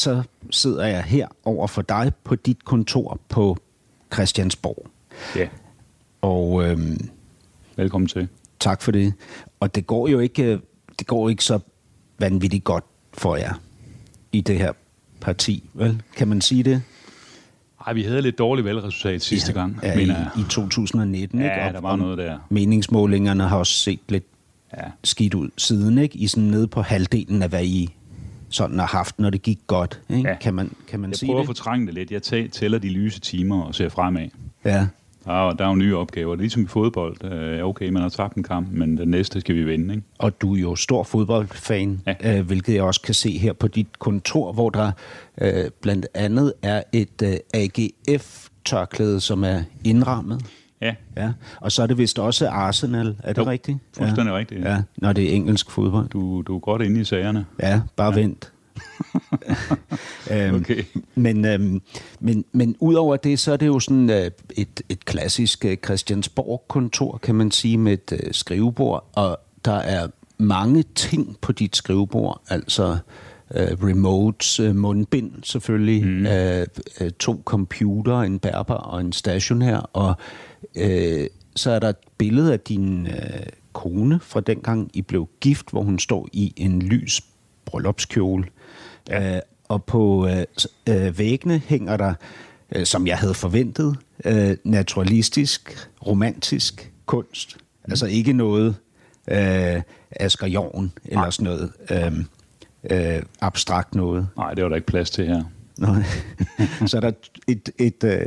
Så sidder jeg her over for dig på dit kontor på Christiansborg. Ja, Og øhm, velkommen til. tak for det. Og det går jo ikke, øh, det går ikke så vanvittigt godt for jer i det her parti, vel? Kan man sige det? Ej, vi havde lidt dårligt valgresultat sidste gang, ja, mener i, jeg. i 2019, ikke? Ja, Og- der var og noget der. Meningsmålingerne har også set lidt Ja. skidt ud siden, ikke? I sådan nede på halvdelen af, hvad I sådan har haft, når det gik godt, ikke? Ja. Kan man, kan man Jeg sige prøver det? at fortrænge det lidt. Jeg tæ- tæller de lyse timer og ser fremad. Ja. Der er, der er jo nye opgaver. Det er ligesom i fodbold. Øh, Okay, man har tabt en kamp, men den næste skal vi vinde. Ikke? Og du er jo stor fodboldfan, Ja. øh, hvilket jeg også kan se her på dit kontor, hvor der øh, blandt andet er et AGF-tørklæde, som er indrammet. Ja, Ja. Og så er det vist også Arsenal, er det Jo, rigtigt? fuldstændig ja. rigtigt. Ja, når det er engelsk fodbold. du, du er godt inde i sagerne. Ja, bare ja. vent. øhm, Okay. Men, øhm, men, men udover det, så er det jo sådan øh, et, et klassisk øh, Christiansborg-kontor, kan man sige, med et øh, skrivebord, og der er mange ting på dit skrivebord, altså øh, remotes, øh, mundbind selvfølgelig, mm. øh, øh, to computer, en bærbar og en stationær, og øh, så er der et billede af din øh, kone fra dengang I blev gift, hvor hun står i en lys bryllupskjole. Ja. Øh, og på øh, øh, væggene hænger der, øh, som jeg havde forventet, øh, naturalistisk, romantisk kunst. Mm. Altså ikke noget øh, Asger Jorn eller sådan noget øh, øh, abstrakt noget. Nej, det var der ikke plads til her. Nej. så er der et, et, øh,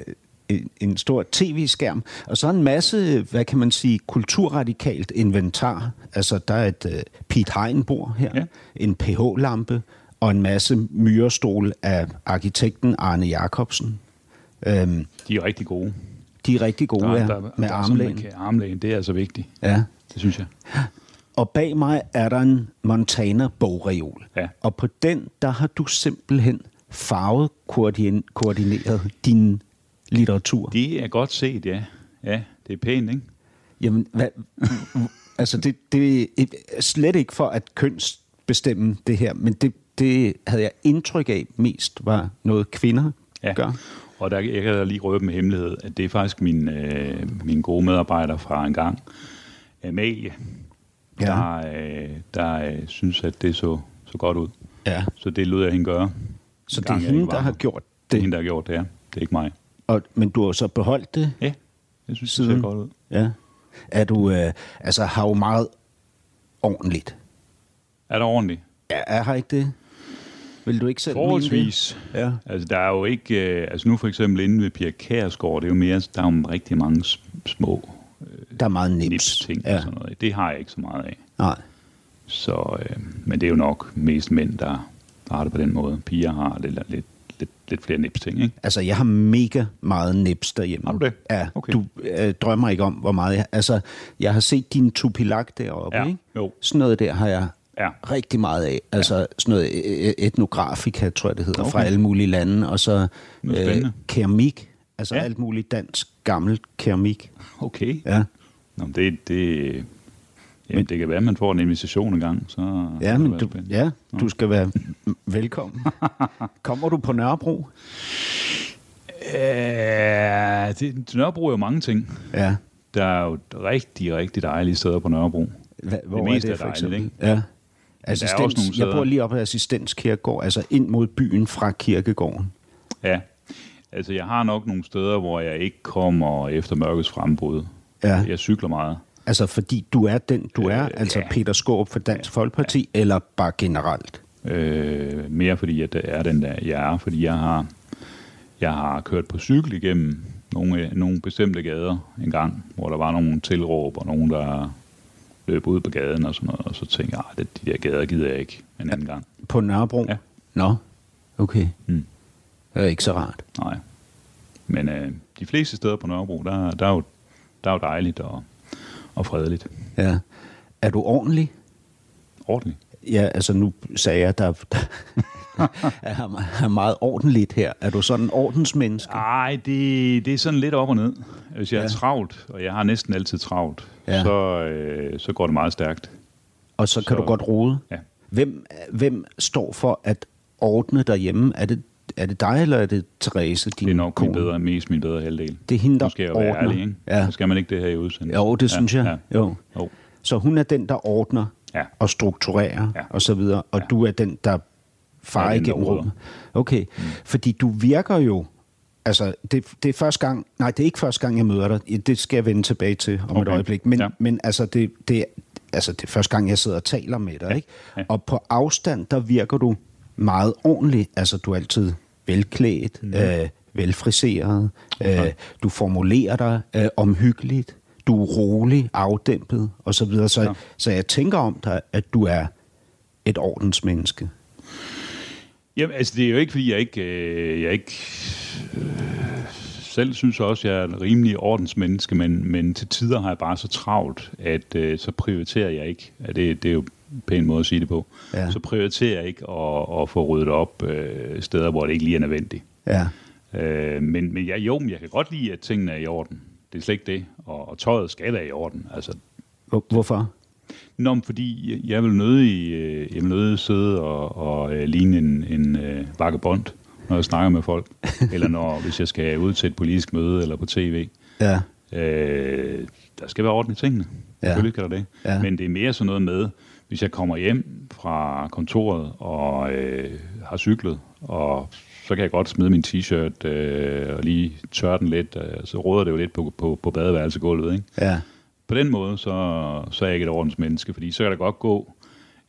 en, en stor tv-skærm, og så en masse, hvad kan man sige, kulturradikalt inventar. Altså, der er et uh, Pete Hein-bord her, Ja. en pH-lampe og en masse myrestol af arkitekten Arne Jacobsen. Øhm, De er rigtig gode. de er rigtig gode Der, ja, der, med der er armlæn. kan- Armlæn, det er altså vigtigt. Ja. Det synes jeg. Og bag mig er der en Montana bogreol. Ja. Og på den, der har du simpelthen farvet koordin- koordineret din litteratur. Det er godt set, ja. Ja, det er pænt, ikke? Jamen, hvad, altså det, det er slet ikke for at kønsbestemme det her, men det, det havde jeg indtryk af mest var noget kvinder Ja. gør. Og der, jeg kan da lige røbe med hemmelighed, at det er faktisk min, øh, min gode medarbejder fra en gang, Amalie, Ja. der, øh, der øh, synes, at det så, så godt ud. Ja. Så det lød jeg hende gøre. Så det er hende, der har gjort Det er det. hende, der har gjort det, ja. Det er ikke mig. Og, men du har så beholdt det Ja, jeg synes, det ser godt ud. Ja. Er du, øh, altså har jo meget ordentligt. Er der ordentligt? Ja, er her ikke det? Vil du ikke selv Forholdsvis. det? Ja. Altså, der er jo ikke... Øh, altså, nu for eksempel inde ved Pia Kærsgaard, det er jo mere... Der er jo rigtig mange små Der er meget nips. nips ting ja. og sådan noget. Det har jeg ikke så meget af. Nej. Så, øh, men det er jo nok mest mænd, der, har det på den måde. Piger har lidt, lidt, lidt, lidt flere nips ting, ikke? Altså, jeg har mega meget nips derhjemme. Har du det? Ja, Okay. du øh, drømmer ikke om, hvor meget jeg... Altså, jeg har set din tupilak deroppe, Ja, ikke? jo. Sådan noget der har jeg Ja. rigtig meget af. Altså, ja. sådan noget øh, etnografika, tror jeg det hedder, okay. fra alle mulige lande. Og så spændende. keramik. Altså, ja. Alt muligt dansk, gammel keramik. Okay. Ja, Nå, det, det, jamen, men, det kan være, at man får en invitation en gang. Så ja, det men du, spændende. ja, du skal være velkommen. Kommer du på Nørrebro? Ja, det, Nørrebro er jo mange ting. Ja. Der er jo rigtig, rigtig dejlige steder på Nørrebro. Hva, hvor meste er det er for dejligt, eksempel? ikke? Ja. er Assistens, også nogle jeg bor lige oppe af Assistens Kirkegård, altså ind mod byen fra kirkegården. Ja, altså jeg har nok nogle steder, hvor jeg ikke kommer efter mørkets frembrud. Ja. Jeg cykler meget. Altså fordi du er den, du er, Øh, altså ja. Peter Skåb for Dansk Folkeparti, eller bare generelt? Øh, mere fordi, at det er den der, jeg er. Fordi jeg har, jeg har kørt på cykel igennem nogle, nogle bestemte gader en gang, hvor der var nogle tilråb og nogen, der løb ud på gaden og sådan noget. Og så tænkte jeg, at de der gader gider jeg ikke en anden gang. På Nørrebro? Ja. Nå, okay. Mm. Det er ikke så rart. Nej. Men øh, de fleste steder på Nørrebro, der, der, er, jo, der er jo dejligt og, og fredeligt. Ja. Er du ordentlig? Ordentligt. Ja, altså nu sagde jeg, der, der er, meget ordentligt her. Er du sådan en ordensmenneske? Nej, det, det er sådan lidt op og ned. Hvis jeg ja. er travlt, og jeg har næsten altid travlt, ja. så, øh, så går det meget stærkt. Og så kan Så- du godt rode? Ja. Hvem, hvem står for at ordne derhjemme? Er det, er det dig, eller er det Therese, din Det er nok min kone? bedre, mest min bedre halvdel. Det er hende, der Nu skal jeg jo være ordner. ærlig, ikke? Ja. Så skal man ikke det her i udsendelsen. Jo, det synes jeg. Ja. Jo. Jo. Så hun er den, der ordner Ja. og strukturerer Ja. og så videre, og Ja. du er den, der farer er der igennem rummet. Okay, mm. fordi du virker jo, altså det, det er første gang, nej, det er ikke første gang, jeg møder dig, det skal jeg vende tilbage til om okay. et øjeblik, men, ja. Ja. men altså, det, det, altså det er første gang, jeg sidder og taler med dig, Ja. ikke? Ja. Og på afstand, der virker du meget ordentlig, altså du er altid velklædt, mm. øh, velfriseret, øh, du formulerer dig øh, omhyggeligt, du er rolig, afdæmpet og så videre. Så, ja. Så jeg tænker om dig, at du er et ordensmenneske. Jamen, altså, det er jo ikke, fordi jeg ikke, øh, jeg ikke øh, selv synes også, jeg er en rimelig ordensmenneske, men, men til tider har jeg bare så travlt, at øh, så prioriterer jeg ikke. Ja, det, det er jo pæn måde at sige det på. Ja. Så prioriterer jeg ikke at, at få ryddet op øh, steder, hvor det ikke lige er nødvendigt. Ja. Øh, men, men jeg, jo, men jeg kan godt lide, at tingene er i orden. Det er slet ikke det. Og, og tøjet skal være i orden. Altså, Hvor- Hvorfor? Nå, fordi jeg- vil nødig, øh, jeg vil nødig sidde og, og øh, ligne en, en øh, vagabond, når jeg snakker med folk. eller når, hvis jeg skal ud til et politisk møde eller på tv. Ja. Øh, der skal være orden i tingene. Ja. Selvfølgelig skal der det. Ja. Men det er mere sådan noget med, hvis jeg kommer hjem fra kontoret og øh, har cyklet, og så kan jeg godt smide min t-shirt øh, og lige tørre den lidt, øh, så råder det jo lidt på, på, på badeværelsegulvet, ikke? Ja. På den måde, så, så er jeg ikke et ordensmenneske, fordi så kan der godt gå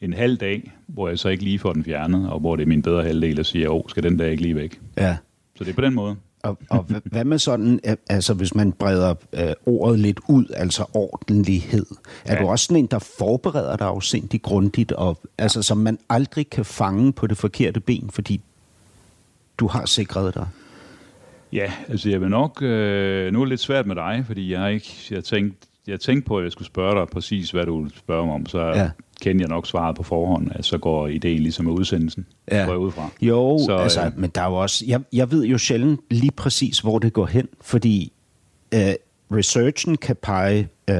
en halv dag, hvor jeg så ikke lige får den fjernet, og hvor det er min bedre halvdel, der siger, åh, skal den der ikke lige væk? Ja. Så det er på den måde. Og, og hva- hvad med sådan, øh, altså hvis man breder øh, ordet lidt ud, altså ordentlighed, er ja. Du også sådan en, der forbereder dig afsindigt grundigt, og, altså som man aldrig kan fange på det forkerte ben, fordi du har sikret dig? Ja, altså jeg vil nok... Øh, nu er det lidt svært med dig, fordi jeg har ikke... Jeg tænkte, jeg tænkte på, at jeg skulle spørge dig præcis, hvad du ville spørge mig om, så Ja. Ja. kender jeg nok svaret på forhånd, at så går ideen ligesom med udsendelsen, Ja. går jeg ud fra. Jo, så, Så, altså, øh, men der er jo også... Jeg, jeg ved jo sjældent lige præcis, hvor det går hen, fordi øh, researchen kan pege øh,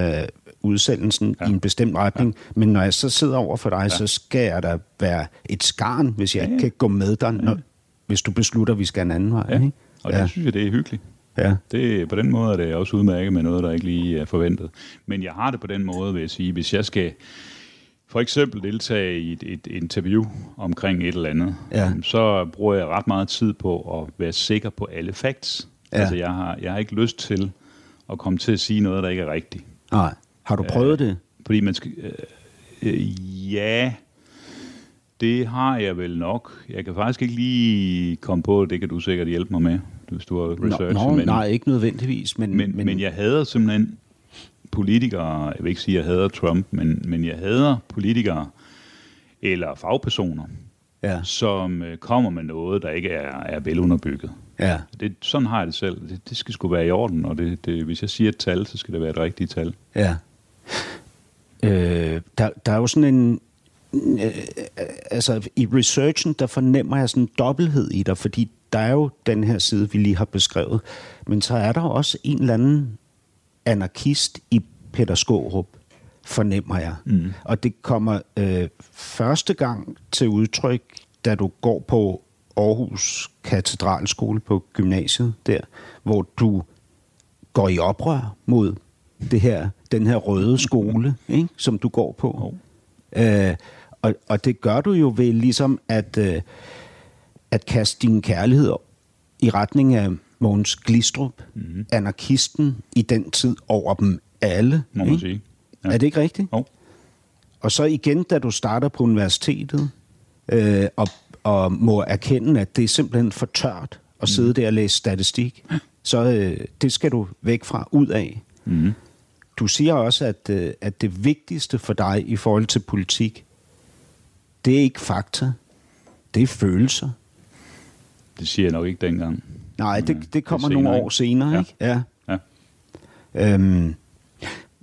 udsendelsen ja. i en bestemt retning, ja. men når jeg så sidder over for dig, ja. så skal jeg da være et skarn, hvis jeg ja. ikke kan gå med dig, når, hvis du beslutter, at vi skal en anden vej. Ja, Ikke? og det ja. synes jeg, det er hyggeligt. ja. Det, på den måde er det også udmærket med noget, der ikke lige er forventet. Men jeg har det på den måde, vil jeg sige, hvis jeg skal for eksempel deltage i et, et interview omkring et eller andet, Ja. så bruger jeg ret meget tid på at være sikker på alle facts. Ja. Altså, jeg har, jeg har ikke lyst til at komme til at sige noget, der ikke er rigtigt. Nej. Har du prøvet det? Fordi man skal... Øh, øh, ja, det har jeg vel nok. Jeg kan faktisk ikke lige komme på, det kan du sikkert hjælpe mig med, hvis du har researchet. Nå, men, nej, ikke nødvendigvis. Men, men, men, men jeg hader simpelthen politikere, jeg vil ikke sige, at jeg hader Trump, men, men jeg hader politikere eller fagpersoner, Ja, som øh, kommer med noget, der ikke er, er velunderbygget. ja. Det, sådan har jeg det selv. Det, det skal sgu være i orden, og det, det, hvis jeg siger et tal, så skal det være et rigtigt tal. Ja. Øh, der, der er jo sådan en... Øh, altså, i researchen, der fornemmer jeg sådan en dobbelthed i dig, fordi der er jo den her side, vi lige har beskrevet, men så er der også en eller anden anarkist i Peter Skårup, fornemmer jeg. Mm. Og det kommer øh, første gang til udtryk, da du går på Aarhus Katedralskole på gymnasiet der, hvor du går i oprør mod det her, den her røde skole, ikke, som du går på. Øh, og, og det gør du jo ved ligesom at, øh, at kaste din kærlighed i retning af Mogens Glistrup, mm-hmm. anarkisten i den tid over dem alle. Må man sige. Ja. Er det ikke rigtigt? Jo. Og så igen, da du starter på universitetet, øh, og, og må erkende, at det er simpelthen for tørt at sidde der og læse statistik, så øh, det skal du væk fra, ud af. Mm. Du siger også, at, øh, at det vigtigste for dig i forhold til politik, det er ikke fakta, det er følelser. Det siger jeg nok ikke dengang. Nej, det, det kommer senere, nogle år senere, Ja. ikke? Ja. Ja. Øhm,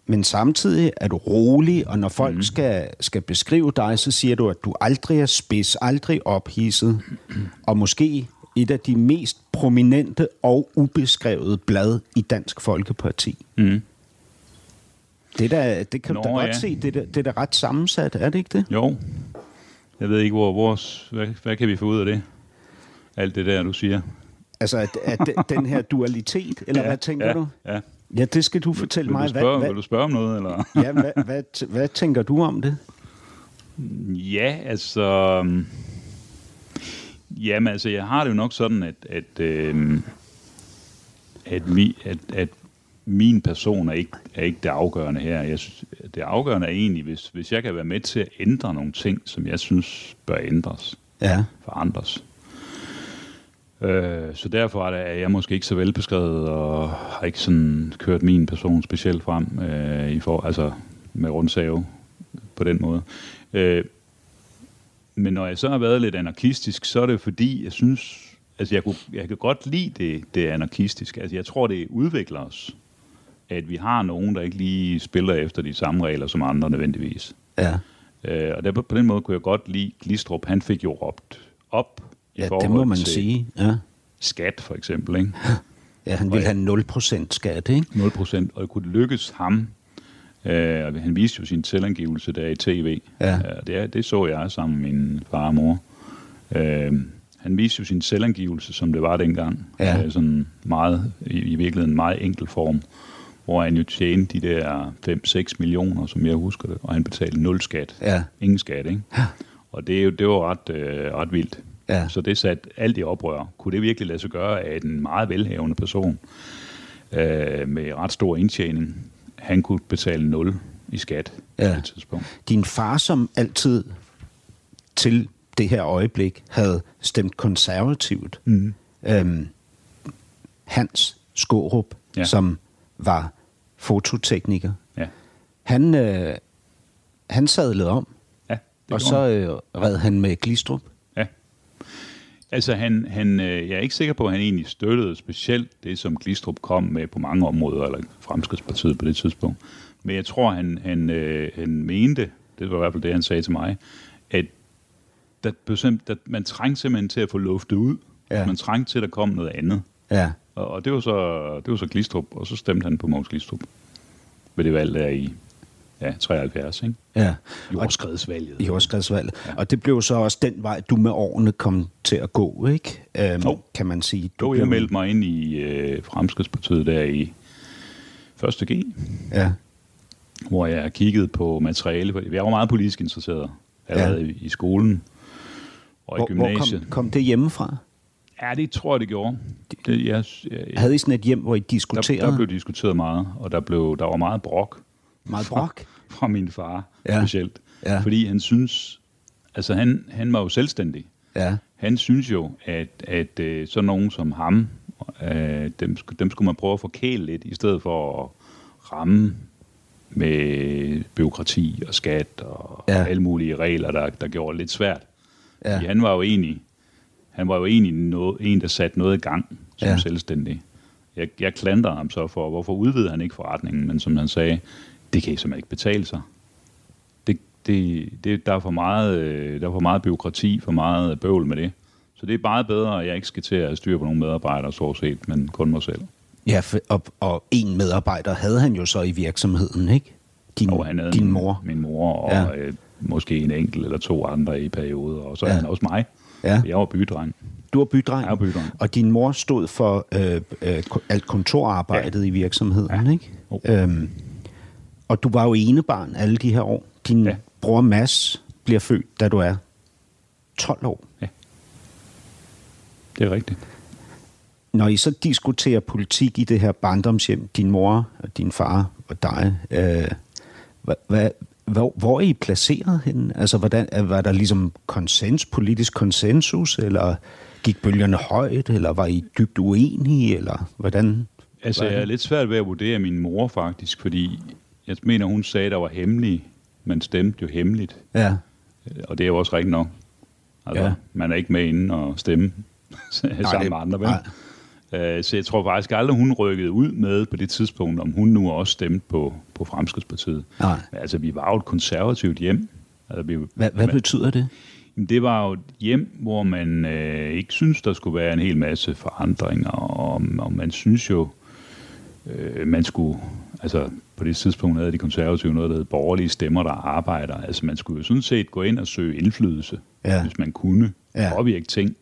men samtidig er du rolig, og når folk mm. skal, skal beskrive dig, så siger du, at du aldrig er spids, aldrig ophidset, og måske et af de mest prominente og ubeskrevet blad i Dansk Folkeparti. Mm. Det, der, det kan du Nå, da godt ja. se, det, der, det er da ret sammensat, er det ikke det? Jo. Jeg ved ikke, hvor vores, hvad, hvad kan vi få ud af det? Alt det der, du siger. Altså, at, at de- den her dualitet, eller ja, hvad tænker ja, du? Ja. Ja, det skal du fortælle Vil, mig. du spørge, hvad, vil du spørge om noget, eller? ja, hvad, hvad, hvad tænker du om det? Ja, altså... øhm, Jamen, altså, jeg har det jo nok sådan, at, at, øh, at, vi, at, at min person er ikke, er ikke det afgørende her. Jeg synes, det afgørende er egentlig, hvis, hvis jeg kan være med til at ændre nogle ting, som jeg synes bør ændres, Ja. forandres. Øh, så derfor er, det, er jeg måske ikke så velbeskrevet, og har ikke sådan kørt min person specielt frem, øh, i for, altså med rundsave på den måde. Øh, men når jeg så har været lidt anarkistisk, så er det fordi, jeg synes, altså jeg, kunne, jeg kan godt lide det, det anarkistiske. Altså jeg tror, det udvikler os, at vi har nogen, der ikke lige spiller efter de samme regler som andre nødvendigvis. Ja, Øh, og der, på den måde kunne jeg godt lide Glistrup. Han fik jo råbt op i ja forhold det må man til sige. Ja. skat, for eksempel. Ikke? ja, han ville have 0% skat, ikke? 0 procent. Og det kunne lykkes ham. Øh, og han viste jo sin selvangivelse der i tv. Ja. Øh, det, det så jeg sammen med min far og mor. Øh, han viste jo sin selvangivelse, som det var dengang. Ja. Øh, sådan meget, i, i virkeligheden en meget enkel form. Hvor han jo tjente de der 5-6 millioner, som jeg husker det. Og han betalte nul skat. Ja. Ingen skat, ikke? Og det, er jo, det var ret, øh, ret vildt. Ja. Så det satte alt i oprør. Kunne det virkelig lade sig gøre, at en meget velhavende person øh, med ret stor indtjening, han kunne betale 0 i skat Ja. på et tidspunkt? Din far, som altid til det her øjeblik havde stemt konservativt, mm. øhm, Hans Skårup, ja. Som var fototekniker, Ja, han, øh, han sadlede om, ja det og så øh, red han med Glistrup. Altså, han, han, øh, jeg er ikke sikker på, at han egentlig støttede specielt det, som Glistrup kom med på mange områder, eller Fremskridspartiet på det tidspunkt. Men jeg tror, han, han, øh, han mente, det var i hvert fald det, han sagde til mig, at der, der, man trængte simpelthen til at få luftet ud. Ja. Man trængte til, at der kom noget andet. Ja, Og, og det var så, det var så Glistrup, og så stemte han på Mogens Glistrup ved det valg der i ja, 73, ikke? ja. Jordskredsvalget. i jordskredsvalget. Ja. Og det blev så også den vej, du med årene kom til at gå, ikke? Øhm, Jo. Kan man sige. Du Jo, blev- jeg meldte mig ind i øh, Fremskridspartiet der i 1. G, Ja, hvor jeg kiggede på materiale. Jeg var meget politisk interesseret allerede Ja. i, i skolen og i hvor, hvor gymnasiet. kom, kom det hjemmefra? Ja, det tror jeg, det gjorde. Det, jeg, jeg, Havde I sådan et hjem, hvor I der, diskuterede der blev diskuteret meget, og der, blev, der var meget brok meget brok? fra min far Ja. specielt. Ja. Fordi han synes, altså han, han var jo selvstændig. Ja, Han synes jo, at, at øh, sådan nogen som ham, øh, dem, dem skulle man prøve at forkæle lidt, i stedet for at ramme med byråkrati og skat og Ja. alle mulige regler, der, der gjorde det lidt svært. Ja. Fordi han var jo egentlig, han var jo egentlig noget, en, der satte noget i gang som Ja. ja. selvstændig. Jeg, jeg klandrer ham så for, hvorfor udvidede han ikke forretningen, men som han sagde, det kan I simpelthen ikke betale sig. Det, det, det, der, er for meget, øh, der er for meget byråkrati, for meget bøvl med det. Så det er meget bedre, at jeg ikke skal til at styre på nogle medarbejdere, så set, men kun mig selv. ja og, og en medarbejder havde han jo så i virksomheden, ikke? Din, Og han havde din mor. Min mor og Ja. øh, måske en enkelt eller to andre i perioder, og så Ja. han også mig. Ja. Jeg var bydreng. Du var bydreng, Jeg var bydreng. og din mor stod for øh, øh, alt kontorarbejdet ja. i virksomheden, Ja. ikke? Jo. Øhm, og du var jo enebarn alle de her år. Din ja. Ja. bror Mads bliver født, da du er 12 år. Det er rigtigt. Når I så diskuterer politik i det her barndomshjem, din mor og din far og dig, øh, hvad, hvad, hvor, hvor er I placeret henne? Altså, hvordan, er- var der ligesom konsens, politisk konsensus, eller gik bølgerne højt, eller var I dybt uenige, eller hvordan? Altså, jeg er det? lidt svært ved at vurdere min mor faktisk, fordi jeg mener, hun sagde, at der var hemmelig. Man stemte jo hemmeligt, Ja, og det er jo også rigtigt nok. Altså, Ja. man er ikke med inden og stemme sammen med andre. Vel? Øh, så jeg tror faktisk aldrig, hun rykkede ud med på det tidspunkt, om hun nu også stemte på, på Fremskridspartiet. Nej. Altså, vi var jo et konservativt hjem. Altså, vi, Hvad, hvad betyder det? Det var jo et hjem, hvor man øh, ikke synes, der skulle være en hel masse forandringer, og, og man synes jo, øh, man skulle, altså på det tidspunkt havde de konservative noget, der hed borgerlige stemmer, der arbejder. Altså man skulle jo sådan set gå ind og søge indflydelse, Ja. hvis man kunne Ja. påvirke ting.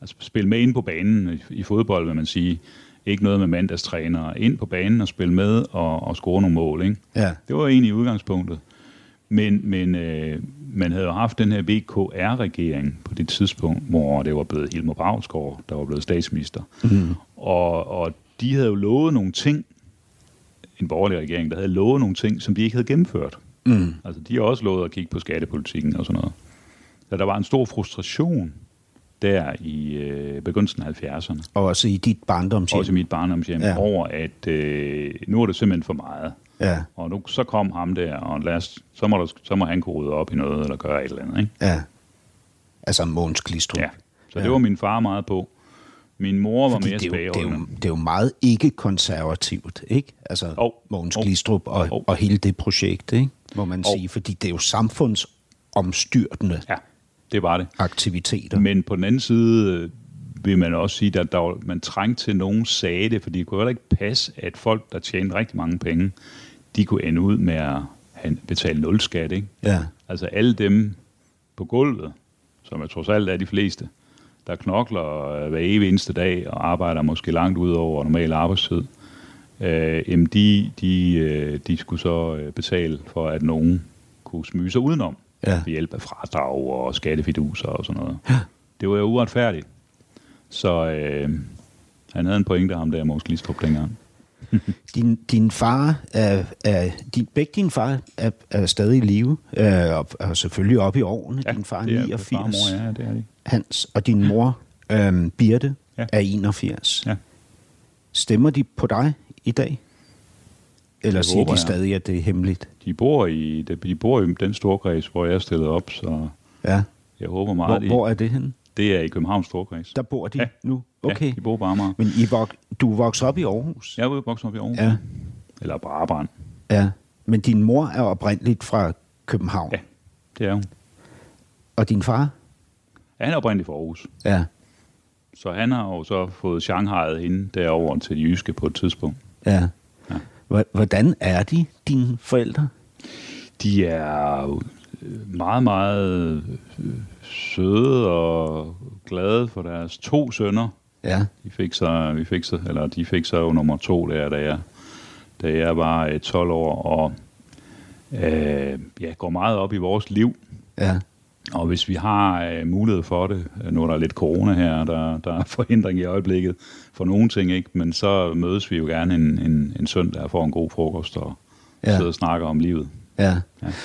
Altså spille med ind på banen i, fodbold, vil man sige. Ikke noget med mandagstræner. Ind på banen og spille med og, og score nogle mål, ikke? Ja. Det var egentlig udgangspunktet. Men, men øh, man havde jo haft den her VKR-regering på det tidspunkt, hvor det var blevet Hilmar Bravsgaard, der var blevet statsminister. Mm. Og, og de havde jo lovet nogle ting, en borgerlig regering, der havde lovet nogle ting, som de ikke havde gennemført. Mm. Altså, de har også lovet at kigge på skattepolitikken og sådan noget. Så der var en stor frustration der i øh, begyndelsen af 70'erne, Og også i dit barndomshjem. også i mit barndomshjem, Ja. over at øh, nu er det simpelthen for meget. Ja, Og nu så kom ham der, og lad os, så, må der, så må han kunne rydde op i noget, eller gøre et eller andet. Ikke? ja. Altså Måns Glistrup. Ja. Så Ja. det var min far meget på. Min mor var Fordi mere det, er jo, det, er jo, det er jo meget ikke-konservativt, ikke? Altså Jo. Mogens Jo. Glistrup og, Jo. og hele det projekt, ikke? Må man Jo. sige. Fordi det er jo samfundsomstyrtende Ja, det var det. aktiviteter. Men på den anden side øh, vil man også sige, at der, var- man trængte til, at nogen sagde det, fordi det kunne heller ikke passe, at folk, der tjente rigtig mange penge, de kunne ende ud med at betale nul skat. Ikke? Ja. Altså alle dem på gulvet, som jeg trods alt er de fleste, der knokler øh, hver evig eneste dag og arbejder måske langt ud over normal arbejdstid, øh, jamen de, de, øh, de skulle så øh, betale for, at nogen kunne smyge sig udenom Ja. ved hjælp af fradrag og skattefiduser og sådan noget. Det var jo uretfærdigt. Så øh, han havde en pointe, ham der, Mås Glistrup, dengang. Din, din far er, er din, begge dine far er, er stadig i live, øh, og, og selvfølgelig oppe i årene. din far er det 89, Far og mor, ja, det er det. Hans, og din mor, øh, Birte, Ja. er 81. Ja. Stemmer de på dig i dag? Eller siger de stadig, at det er hemmeligt? De bor i, de bor i den storkreds, hvor jeg er stillet op, så Ja. jeg håber Hvor, meget, hvor er det henne? Det er i Københavns storkreds. Der bor de Ja. nu? Okay. Ja, de bor på Amager. Men I vok, du voksede op i Aarhus? Jeg er vokset op i Aarhus. Ja. Eller Brabrand. ja. Men din mor er oprindeligt fra København? Ja, det er hun. Og din far? Ja, han er oprindeligt fra Aarhus. Ja. Så han har jo så fået Shanghai'et hende derover til jyske på et tidspunkt. ja. Ja. Hvor- Hvordan er de, dine forældre? De er øh, meget, meget øh, søde og glade for deres to sønner. Ja. De fik så, vi fik så, eller de fik så jo nummer to der, da jeg, da jeg var øh, 12 år, og øh, ja, går meget op i vores liv. Ja. Og hvis vi har øh, mulighed for det, øh, nu er der lidt corona her, der, der er forhindring i øjeblikket for nogle ting, ikke? men så mødes vi jo gerne en, en, en søndag og får en god frokost og ja. sidder og snakker om livet. Ja.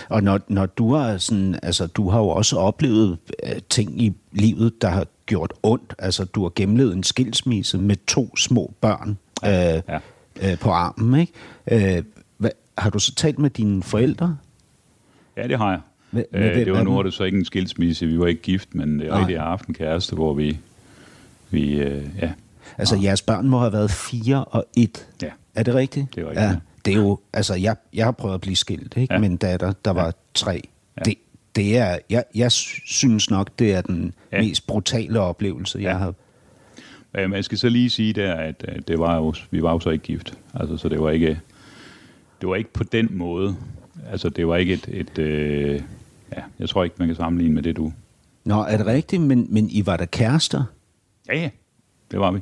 Og når, når du har sådan, altså du har jo også oplevet øh, ting i livet, der har gjort ondt. Altså du har gennemlevet en skilsmisse med to små børn øh, Ja. øh, på armen, ikke? Øh, hvad, har du så talt med dine forældre? Ja, det har jeg. Med Øh, hvem det var nu var det så ikke en skilsmisse, vi var ikke gift, men det er Nej. rigtig aftenkæreste, hvor vi, vi øh, ja, Altså jeres børn må have været fire og et. Ja. Er det rigtigt? Det er rigtigt, Ja. ja. Det er jo, altså jeg, jeg har prøvet at blive skilt, ikke? Ja. med en datter, der var tre. Ja. Det, det er, jeg, jeg synes nok, det er den Ja. mest brutale oplevelse, jeg Ja. har Øh, Men jeg skal så lige sige der, at øh, det var jo, vi var jo så ikke gift. Altså, så det var ikke, det var ikke på den måde. Altså, det var ikke et, et øh, ja, jeg tror ikke, man kan sammenligne med det, du... Nå, er det rigtigt? Men, men I var da kærester? Ja, ja, det var vi.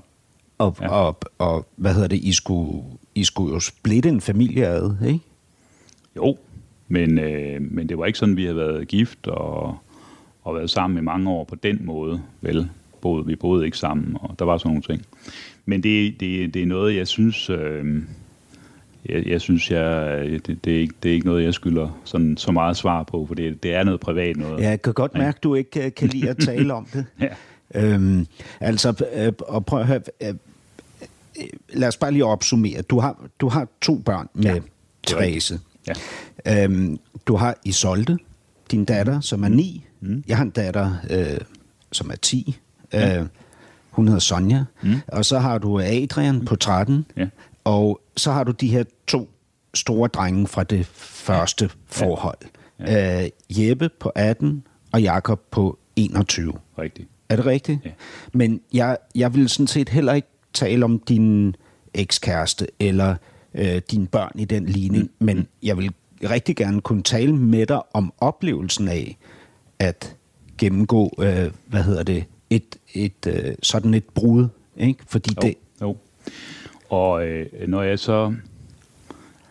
Og, ja. Og, og hvad hedder det? I skulle, I skulle jo splitte en familie ad, ikke? Jo, men, øh, men det var ikke sådan, vi havde været gift og, og været sammen i mange år på den måde, vel? Boede, vi boede ikke sammen, og der var sådan nogle ting. Men det, det, det er noget, jeg synes... Øh, jeg, jeg synes, jeg, det, det, er ikke, det er ikke noget, jeg skylder sådan, så meget svar på, for det, det er noget privat noget. Ja, jeg kan godt mærke, at du ikke øh, kan lide at tale om det. Ja. Øhm, altså, øh, og prøv at høre, øh, lad os bare lige opsummere. Du har, du har to børn med Ja, ja, er Therese. Ja. Øhm, du har Isolde, din datter, som er ni. Mm. Jeg har en datter, øh, som er 10. Ja. Øh, hun hedder Sonja. Mm. Og så har du Adrian på 13. Ja. Og så har du de her to store drenge fra det første forhold. Ja. Øh, Jeppe på 18 og Jakob på 21. Rigtigt. Er det rigtigt? Ja. Men jeg, jeg vil sådan set heller ikke tale om din ekskæreste eller øh, dine børn i den ligning, mm. men jeg vil rigtig gerne kunne tale med dig om oplevelsen af at gennemgå, øh, hvad hedder det, et, et øh, sådan et brud, ikke? Fordi Jo, det, jo. Og øh, når jeg så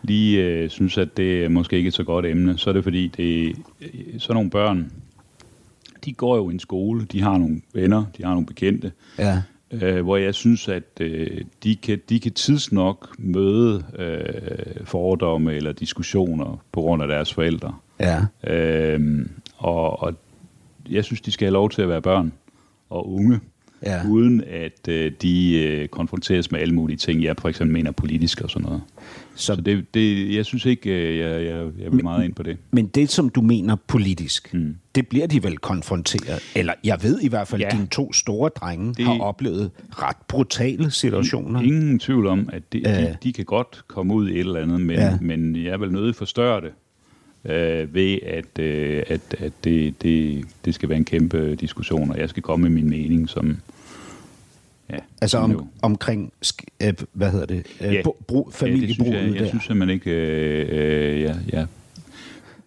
lige øh, synes, at det er måske ikke et så godt emne, så er det fordi, det øh, sådan nogle børn, de går jo i en skole, de har nogle venner, de har nogle bekendte, ja, øh, hvor jeg synes, at øh, de, kan, de kan tidsnok møde øh, fordomme eller diskussioner på grund af deres forældre. ja, Øh, og, og jeg synes, de skal have lov til at være børn og unge, Ja. uden at øh, de øh, konfronteres med alle mulige ting, jeg for eksempel mener politisk og sådan noget. så, Så det, det, jeg synes ikke, øh, jeg, jeg, jeg vil meget ind på det. men det, som du mener politisk, Mm. det bliver de vel konfronteret. Eller jeg ved i hvert fald, at Ja. dine to store drenge Det- det... har oplevet ret brutale situationer. Ingen tvivl om, at de, Ja. de, de kan godt komme ud i et eller andet, men, Ja. men jeg vil nødig forstørre det øh, ved, at, øh, at, at det, det, det skal være en kæmpe diskussion, og jeg skal komme med min mening, som... Ja, Altså som jo- om, omkring, øh, hvad hedder det, øh, Ja. bo- bro, Ja, det synes familiebruget jeg, jeg der. synes simpelthen ikke, øh, øh, ja, ja.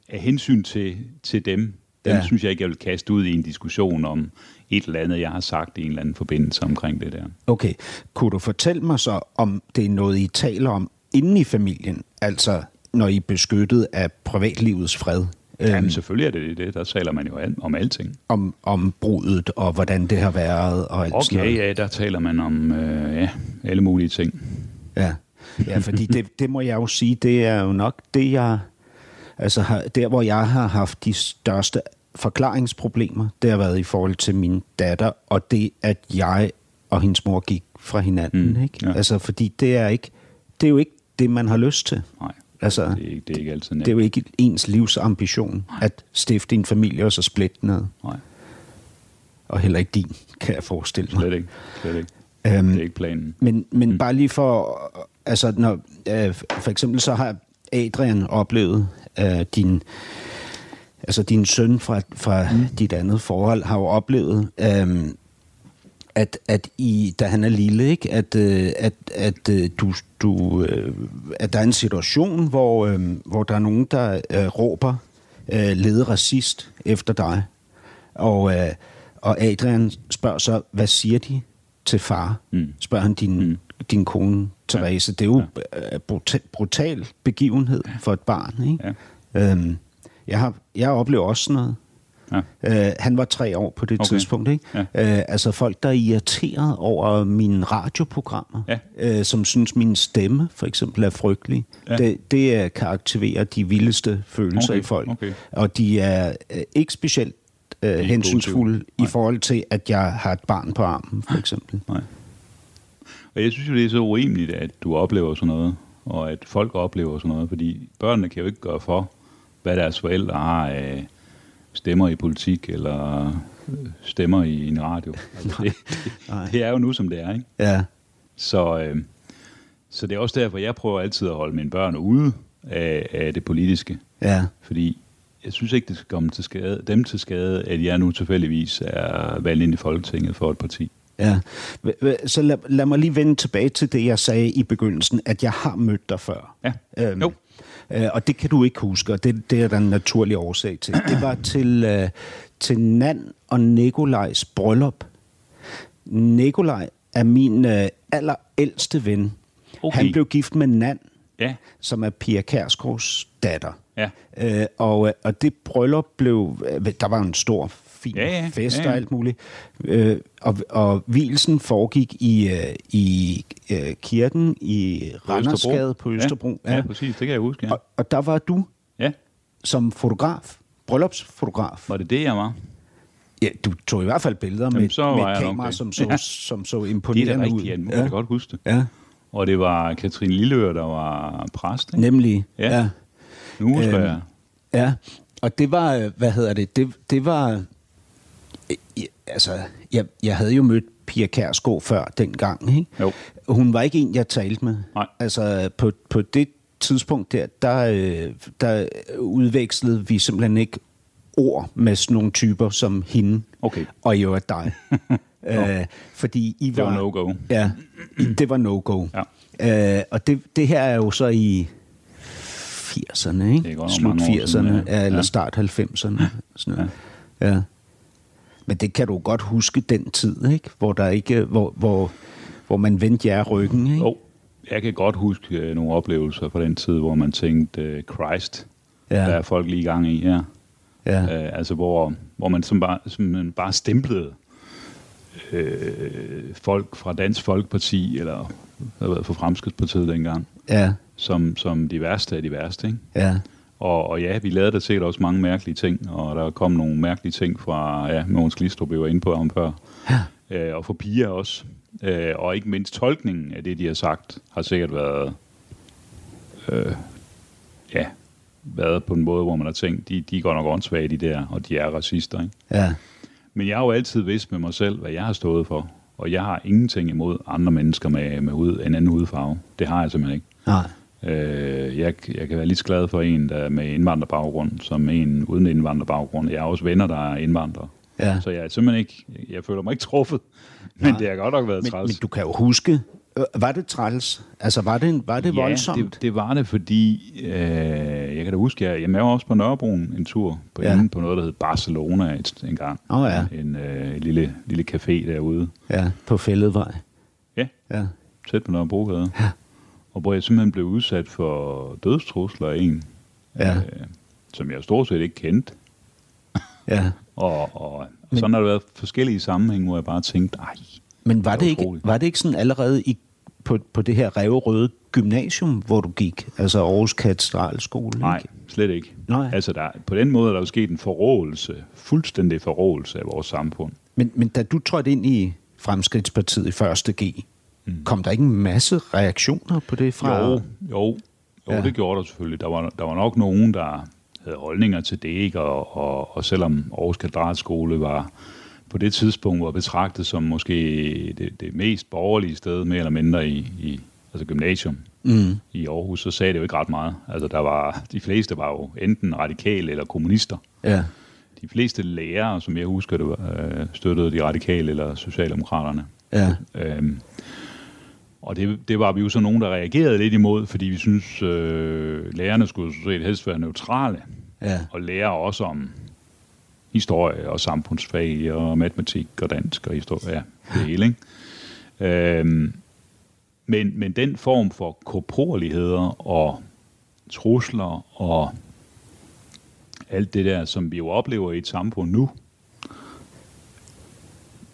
af hensyn til, til dem, Ja. ja. synes jeg ikke, jeg vil kaste ud i en diskussion om et eller andet, jeg har sagt i en eller anden forbindelse omkring det der. Okay, kunne du fortælle mig så, om det er noget, I taler om inden i familien, altså når I er beskyttet af privatlivets fred, øhm, Jamen selvfølgelig er det det, der taler man jo om alting. om, om brudet og hvordan det har været og alt sådan Okay, noget? ja, der taler man om øh, ja, alle mulige ting. Ja, ja fordi det, det må jeg jo sige, det er jo nok det, jeg... Altså, der hvor jeg har haft de største forklaringsproblemer, det har været i forhold til min datter, og det, at jeg og hendes mor gik fra hinanden. Mm, ikke? ja. Altså, fordi det er, ikke, det er jo ikke det, man har lyst til. Nej, Altså, det er ikke, det er ikke altid nemt. det er jo ikke ens livs ambition at stifte en familie og så splitte ad. Nej, Og heller ikke din, kan jeg forestille mig. slet ikke. Slet ikke. Øhm, Det er ikke planen. Men, men mm. bare lige for, altså når, øh, for eksempel så har Adrian oplevet øh, din, altså din søn fra, fra mm. dit andet forhold har jo oplevet, øh, at, at I, da han er lille, ikke, at, øh, at, at øh, du, du, øh, at der er en situation, hvor, øh, hvor der er nogen, der øh, råber øh, lede racist efter dig. Og, øh, og Adrian spørger så, hvad siger de til far? Mm. Spørger han din, mm. din kone, Therese. Det er jo ja. brutal, brutal begivenhed for et barn. Ikke? Ja. Øhm, jeg, har, jeg oplever også sådan noget. Ja. Øh, han var tre år på det Okay. tidspunkt. Ikke? Ja. Øh, altså folk, der er irriteret over mine radioprogrammer, Ja. øh, som synes, min stemme for eksempel er frygtelig. Ja. Det, det kan aktivere de vildeste følelser Okay, i folk. okay. Og de er øh, ikke specielt øh, hensynsfulde i forhold til, at jeg har et barn på armen, for eksempel. Nej. Og jeg synes jo, det er så urimeligt, at du oplever sådan noget, og at folk oplever sådan noget, fordi børnene kan jo ikke gøre for, hvad deres forældre har af stemmer i politik, eller øh, stemmer i en radio. Altså, det, det er jo nu, som det er, ikke? Ja, Så, øh, så det er også derfor, jeg prøver altid at holde mine børn ude af, af det politiske. ja. Fordi jeg synes ikke, det skal komme til skade, dem til skade, at jeg nu tilfældigvis er valgt ind i Folketinget for et parti. Ja, så lad, lad mig lige vende tilbage til det, jeg sagde i begyndelsen, at jeg har mødt dig før. Ja. Øhm, Jo. Øh, og det kan du ikke huske, og det, det er der en naturlig årsag til. Det var til, øh, til Nan og Nikolajs bryllup. Nikolaj er min øh, allerældste ven. Okay. Han blev gift med Nan, Ja, som er Pia Kærsgaards datter. ja. Øh, og, og det bryllup blev... øh, Der var en stor, fin Ja, ja, fest ja, ja. og alt muligt. Øh, og, og hvilsen foregik i, øh, i øh, kirken i Randersgade på Østerbro. Ja, ja, præcis. Det kan jeg huske, ja. Og, og der var du ja. som fotograf, bryllupsfotograf. Var det det, jeg var? Ja, du tog i hvert fald billeder med, Jamen, så med et nok kamera, som så, Ja. som så Det er imponerende da ud. rigtigt, ja. Nu kan jeg godt huske det. Ja, Og det var Katrine Lilleør, der var præst, ikke? nemlig. Ja. ja. Nu husker Øhm, jeg. Ja, og det var, øh, hvad hedder det, det, det var, ja, altså, jeg, jeg havde jo mødt Pia Kærsgaard før dengang, ikke? Jo. Hun var ikke en, jeg talte med. Nej. Altså, på, på det tidspunkt der, der, øh, der udvekslede vi simpelthen ikke ord med sådan nogle typer som hende Okay. og i øvrigt dig. øh, fordi I Det var var... no-go. Ja, det var no-go. Ja. Øh, og det, det her er jo så i 80'erne, ikke? Det er Slut mange år 80'erne, siden, ja. eller start 90'erne. Sådan noget. Ja. ja. Men det kan du godt huske den tid, ikke? Hvor, der ikke, hvor, hvor, hvor man vendte jer ryggen, ikke? Jo, jeg kan godt huske øh, nogle oplevelser fra den tid, hvor man tænkte, øh, Christ, Ja. der er folk lige i gang i her. Ja. Øh, altså hvor, hvor man som bare, som bare stemplede øh, folk fra Dansk Folkeparti, eller hvad ved, fra Fremskridspartiet dengang, Ja, som, som de værste af de værste. Ikke? ja, Og, og ja, vi lavede da sikkert også mange mærkelige ting, og der kom nogle mærkelige ting fra, ja, Mogens Glistrup, vi var inde på ham før, ja. øh, og for piger også. Øh, og ikke mindst tolkningen af det, de har sagt, har sikkert været, øh, ja, været på en måde, hvor man har tænkt, de, de går nok åndssvage, de der, og de er racister. Ikke? ja. Men jeg har jo altid vidst med mig selv, hvad jeg har stået for. Og jeg har ingenting imod andre mennesker med, med hud, en anden hudfarve. Det har jeg simpelthen ikke. Nej. Øh, jeg, jeg kan være lige så glad for en, der er med indvandrerbaggrund, som en uden indvandrerbaggrund. Jeg har også venner, der er indvandrere. Ja. Så jeg er simpelthen ikke, jeg føler mig ikke truffet. Men Nej. det har godt nok været Men, træls. men du kan jo huske, øh, var det træls? Altså, var det, var det voldsomt? Ja, det, det var det, fordi øh, jeg kan da huske, jeg, jeg var også på Nørrebroen en tur på, Ja. ja. inde på noget, der hed Barcelona et, en gang. Åh, ja. En øh, lille, lille café derude. Ja, på Fælledvej. Ja, Ja. tæt på Nørrebrogade. Ja. Og hvor jeg simpelthen blev udsat for dødstrusler af en, Ja. øh, som jeg stort set ikke kendte. Ja. Og, og, og sådan har der været forskellige sammenhænge, hvor jeg bare tænkte, ej, Men var Det det, ikke, var det ikke sådan allerede i, på, på det her Ræve gymnasium, hvor du gik? Altså Aarhus Katedralskole? nej, Ikke? slet ikke. Nej. Altså, der, på den måde er der jo sket en forrådelse, fuldstændig forrådelse af vores samfund. Men, men da du trådte ind i Fremskridtspartiet i første G, mm. kom der ikke en masse reaktioner på det fra... Jo, jo, jo Ja. det gjorde der selvfølgelig. Der var, der var nok nogen, der havde holdninger til det, ikke? Og, og, og selvom Aarhus Katedralskole var på det tidspunkt var betragtet som måske det, det mest borgerlige sted, mere eller mindre i, i altså gymnasium Mm. i Aarhus, så sagde det jo ikke ret meget. Altså der var, de fleste var jo enten radikale eller kommunister. Ja. De fleste lærere, som jeg husker det, var, øh, støttede de radikale eller socialdemokraterne. Ja. Øhm, og det, det var vi jo så nogen, der reagerede lidt imod, fordi vi synes, øh, lærerne skulle set helst være neutrale, Ja. og lære også om historie og samfundsfag og matematik og dansk og historie, ja, det hele, ikke? Øhm, men, men den form for korporligheder og trusler og alt det der, som vi jo oplever i et samfund nu,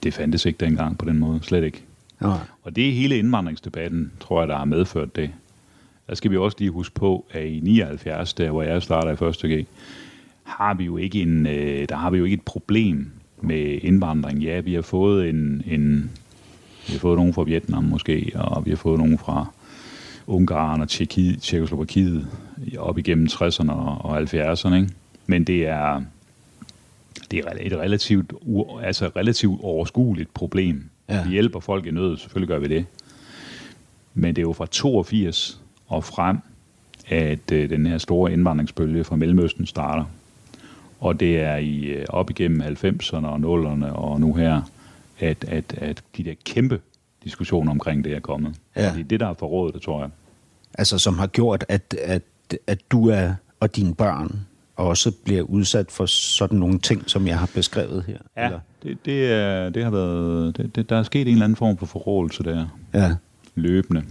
det fandtes ikke dengang på den måde, slet ikke. Nej. Og det er hele indvandringsdebatten, tror jeg, der har medført det. Der skal vi også lige huske på, at i 79, der hvor jeg starter i første G, har vi jo ikke en, øh, der har vi jo ikke et problem med indvandring. Ja, vi har fået en, en vi har fået nogen fra Vietnam måske, og vi har fået nogen fra Ungarn og Tjekkiet, Tjekkoslovakiet op igennem 60'erne og 70'erne. Ikke? Men det er, det er et relativt, altså relativt overskueligt problem. Ja. Vi hjælper folk i nød, selvfølgelig gør vi det. Men det er jo fra 82 og frem, at øh, den her store indvandringsbølge fra Mellemøsten starter. Og det er i øh, op igennem 90'erne og 0'erne og nu her, at, at, at de der kæmpe diskussioner omkring det er kommet. Ja. Og det er det, der har forrådet det, tror jeg. Altså, som har gjort, at, at, at du er, og dine børn også bliver udsat for sådan nogle ting, som jeg har beskrevet her. Ja, det, det, er, det har været, det, det, der er sket en eller anden form for forrådelse der, Ja. løbende.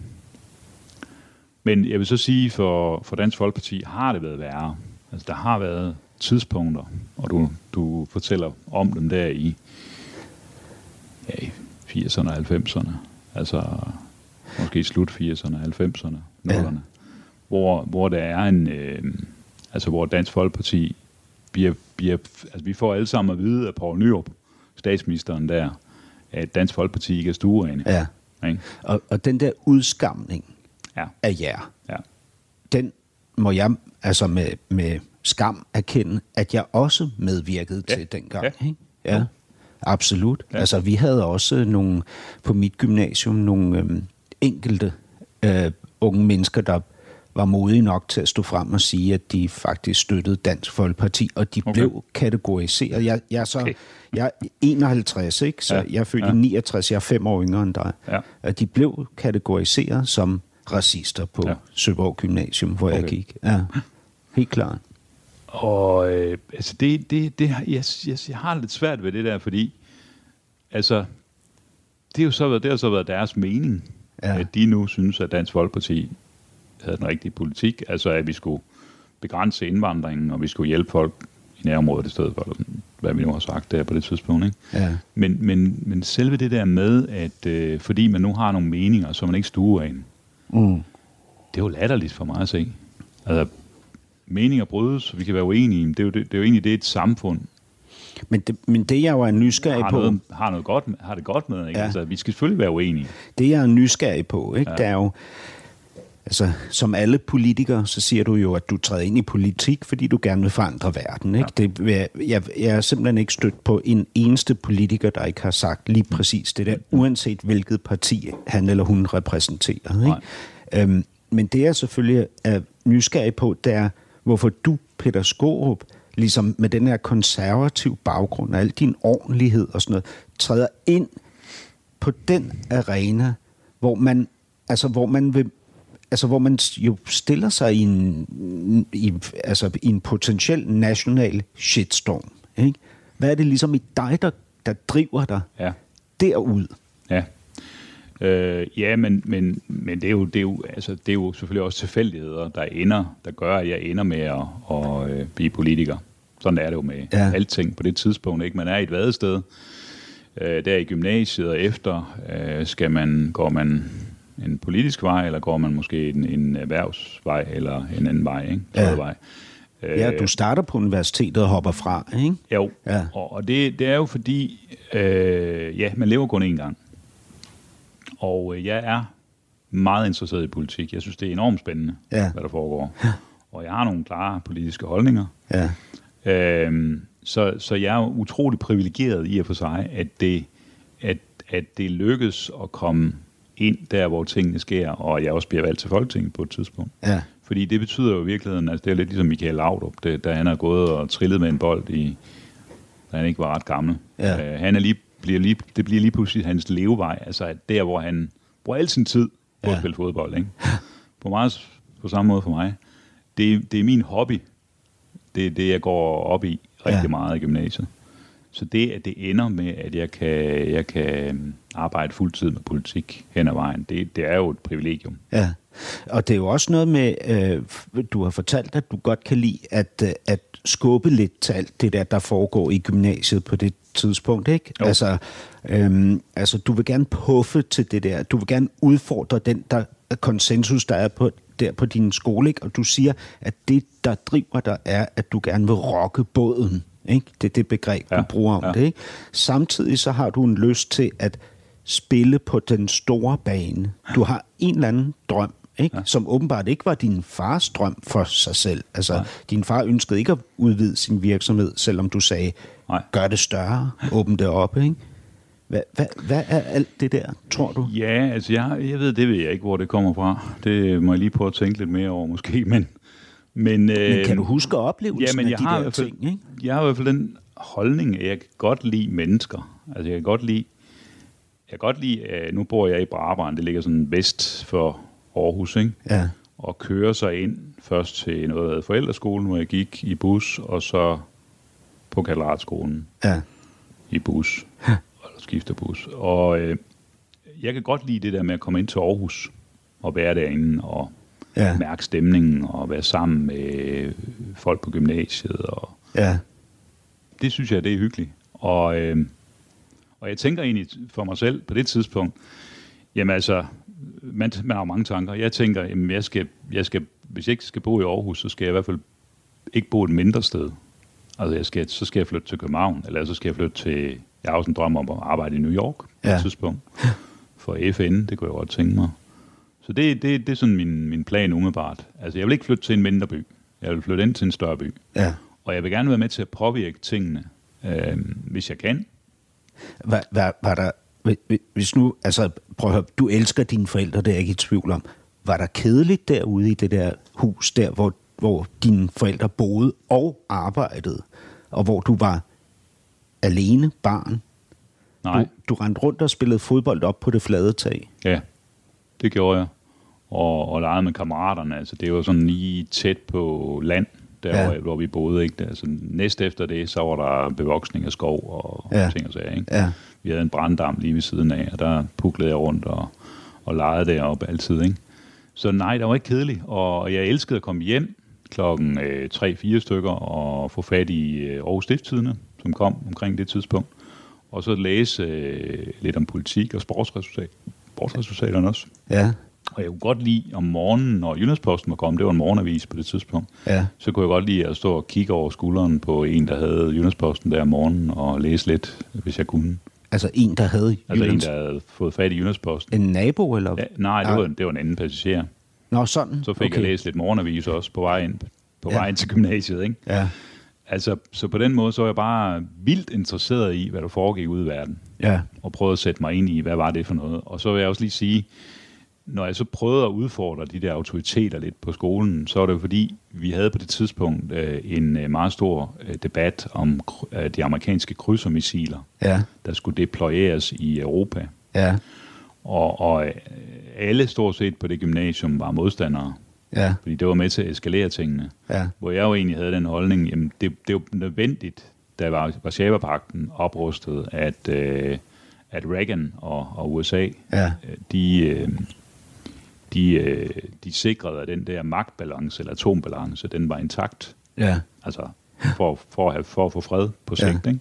Men jeg vil så sige, for, for Dansk Folkeparti har det været værre. Altså, der har været tidspunkter, og du, du fortæller om dem der i, ja, i 80'erne og 90'erne. Altså, måske i slut 80'erne, 90'erne, 0'erne. Ja. Ja. Hvor, hvor der er en, øh, altså hvor Dansk Folkeparti bliver, bliver, altså vi får alle sammen at vide af Poul Nyrup, statsministeren der, at Dansk Folkeparti ikke er stuerene. ja. Ikke? Og, og den der udskamning Ja, af jer, ja. den må jeg altså med, med skam erkende, at jeg også medvirkede Ja. til dengang. Ja. Ikke? Ja. absolut. Ja. Altså, vi havde også nogle, på mit gymnasium nogle øhm, enkelte øh, unge mennesker, der var modige nok til at stå frem og sige, at de faktisk støttede Dansk Folkeparti, og de okay. blev kategoriseret. Jeg, jeg, er så, okay. jeg er 51, ikke? så ja. jeg er født ja. i 69, jeg er fem år yngre end dig. Ja. At de blev kategoriseret som racister på ja. Søborg Gymnasium, hvor okay. jeg gik. Ja, helt klart. Og øh, altså det, det, det, jeg, jeg, jeg har lidt svært ved det der, fordi altså, det, er jo så, det har så været deres mening, ja. at de nu synes, at Dansk Folkeparti havde den rigtige politik, altså at vi skulle begrænse indvandringen, og vi skulle hjælpe folk i nærområdet i stedet for, hvad vi nu har sagt der på det tidspunkt. Ikke? Ja. Men, men, men selve det der med, at øh, fordi man nu har nogle meninger, så man ikke stuer ind, mm. det er jo latterligt for mig at se. Altså, meninger brydes, vi kan være uenige, det er jo, det, det er jo egentlig det, et samfund men det, men det jeg jo er nysgerrig har på... Noget, har, noget godt, har det godt med, ikke? Ja. Altså, vi skal selvfølgelig være uenige. Det jeg er nysgerrig på, ikke? Ja. det er jo... Altså, som alle politikere, så siger du jo, at du træder ind i politik, fordi du gerne vil forandre verden. Ikke? Ja. Det, jeg, jeg, jeg er simpelthen ikke stødt på en eneste politiker, der ikke har sagt lige præcis det der, uanset hvilket parti han eller hun repræsenterer. Ikke? Øhm, men det jeg selvfølgelig er nysgerrig på, det er, hvorfor du, Peter Skorup, ligesom med den her konservativ baggrund og al din ordentlighed og sådan noget, træder ind på den arena, hvor man, altså hvor man vil altså hvor man jo stiller sig i en, i, altså i en potentiel national shitstorm. Ikke? Hvad er det ligesom i dig, der, der driver dig ja. derud? Ja. Øh, ja, men, men, men det, er jo, det, er jo, altså, det er jo selvfølgelig også tilfældigheder, der ender, der gør, at jeg ender med at, at, at blive politiker. Sådan er det jo med ja. alting på det tidspunkt. Ikke? Man er i et vadested, øh, der i gymnasiet, og efter øh, skal man, går man en politisk vej, eller går man måske en, en erhvervsvej, eller en anden vej, ikke? Ja. vej. Ja, du starter på universitetet og hopper fra, ikke? Jo, ja. og, og det, det er jo fordi, øh, ja, man lever kun én gang. Og øh, jeg er meget interesseret i politik. Jeg synes, det er enormt spændende, ja. hvad der foregår. Ja. Og jeg har nogle klare politiske holdninger. Ja. Øhm, så, så jeg er utrolig privilegeret i at for sig, at det, at, at det lykkes at komme ind der, hvor tingene sker, og jeg også bliver valgt til Folketinget på et tidspunkt. Ja. Fordi det betyder jo i virkeligheden, altså det er lidt ligesom Michael Laudrup, det, da han er gået og trillet med en bold, i, da han ikke var ret gammel. Ja. Øh, han er lige, bliver lige, det bliver lige pludselig hans levevej, altså at der, hvor han bruger al sin tid på ja. at spille fodbold. Ikke? På, meget, på samme måde for mig. Det, det er min hobby, det er det, jeg går op i rigtig ja. meget i gymnasiet. Så det, at det ender med, at jeg kan, jeg kan øhm, arbejde fuldtid med politik hen ad vejen, det, det er jo et privilegium. Ja, og det er jo også noget med, øh, du har fortalt, at du godt kan lide at, øh, at skubbe lidt til alt det der, der foregår i gymnasiet på det tidspunkt, ikke? Jo. Altså, øhm, altså, du vil gerne puffe til det der. Du vil gerne udfordre den der konsensus, der er på der på din skole, ikke? og du siger, at det, der driver dig, er, at du gerne vil rocke båden. Ikke? Det er det begreb, ja, du bruger om ja. det. Ikke? Samtidig så har du en lyst til at spille på den store bane. Du har en eller anden drøm, ikke? Ja. som åbenbart ikke var din fars drøm for sig selv. Altså, Nej. din far ønskede ikke at udvide sin virksomhed, selvom du sagde, Nej. gør det større, åbn det op. Ikke? Hvad, hvad, hvad er alt det der, tror du? Ja, altså jeg, jeg ved, det ved jeg ikke, hvor det kommer fra. Det må jeg lige prøve at tænke lidt mere over måske, men... Men, øh, men kan du huske oplevelsen ja, men jeg af de har der fald, ting? Ikke? Jeg har i hvert fald den holdning, at jeg kan godt lide mennesker. Altså jeg kan godt lide... Jeg kan godt lide... Uh, nu bor jeg i Brabrand, det ligger sådan vest for Aarhus, ikke? Ja. Og kører sig ind først til noget, der hedder forældreskolen, hvor jeg gik i bus, og så på Katedralskolen ja. i bus. Ja skifter bus. Og øh, jeg kan godt lide det der med at komme ind til Aarhus og være derinde og ja. mærke stemningen og være sammen med folk på gymnasiet. Og ja. Det synes jeg, det er hyggeligt. Og, øh, og jeg tænker egentlig for mig selv på det tidspunkt, jamen altså, man, man har mange tanker. Jeg tænker, jamen jeg skal, jeg skal, hvis jeg ikke skal bo i Aarhus, så skal jeg i hvert fald ikke bo et mindre sted. Altså jeg skal, så skal jeg flytte til København, eller så skal jeg flytte til jeg har også en drøm om at arbejde i New York på ja. et tidspunkt. For FN, det kunne jeg godt tænke mig. Så det, det, det er sådan min, min plan umiddelbart. Altså, jeg vil ikke flytte til en mindre by. Jeg vil flytte ind til en større by. Ja. Og jeg vil gerne være med til at påvirke tingene, øh, hvis jeg kan. Var, var, var der, hvis nu, altså prøv at høre, du elsker dine forældre, det er jeg ikke i tvivl om. Var der kedeligt derude i det der hus, der hvor, hvor dine forældre boede og arbejdede, og hvor du var alene barn? Nej, Du, du rendte rundt og spillede fodbold op på det flade tag. ja, det gjorde jeg. Og, og legede med kammeraterne. Altså, det var sådan lige tæt på land, der Ja. hvor, hvor vi boede. Ikke? Altså, næst efter det, så var der bevoksning af skov og Ja. ting og sager. Ikke? Ja. Vi havde en branddam lige ved siden af, og der puklede jeg rundt og, og legede deroppe altid. Ikke? Så nej, der var ikke kedeligt. Og jeg elskede at komme hjem klokken øh, 3-4 stykker og få fat i øh, Aarhus Stiftstidende, som kom omkring det tidspunkt. Og så læse øh, lidt om politik og sportsresultat, sportsresultaterne også. Ja, Og jeg kunne godt lide om morgenen, når Jyllandsposten var kommet, det var en morgenavis på det tidspunkt, ja, så kunne jeg godt lide at stå og kigge over skulderen på en, der havde Jyllandsposten der om morgenen, og læse lidt, hvis jeg kunne. altså en, der havde Altså en, Jyllands... der havde fået fat i Jyllandsposten. En nabo, eller? Ja, nej, det var, det var en anden passager. Nå, sådan. Så fik okay. jeg læst lidt morgenavis også på vej ind, på Ja. vej ind til gymnasiet. Ikke? Ja, Altså, så på den måde, så var jeg bare vildt interesseret i, hvad der foregik ude i verden. ja, og prøvede at sætte mig ind i, hvad var det for noget. Og så vil jeg også lige sige, når jeg så prøvede at udfordre de der autoriteter lidt på skolen, så var det jo fordi, vi havde på det tidspunkt øh, en øh, meget stor øh, debat om øh, de amerikanske krydsermissiler, ja, der skulle deployeres i Europa. ja, Og, og øh, alle stort set på det gymnasium var modstandere, ja, fordi det var med til at eskalere tingene. ja, Hvor jeg jo egentlig havde den holdning, jamen det, det var nødvendigt, da var Varsava-pakten at, øh, at Reagan og, og USA, Ja. øh, de, øh, de, øh, de sikrede, at den der magtbalance, eller atombalance, den var intakt. ja, Altså for, for, at, have, for at få fred på Ja. sigt, ikke?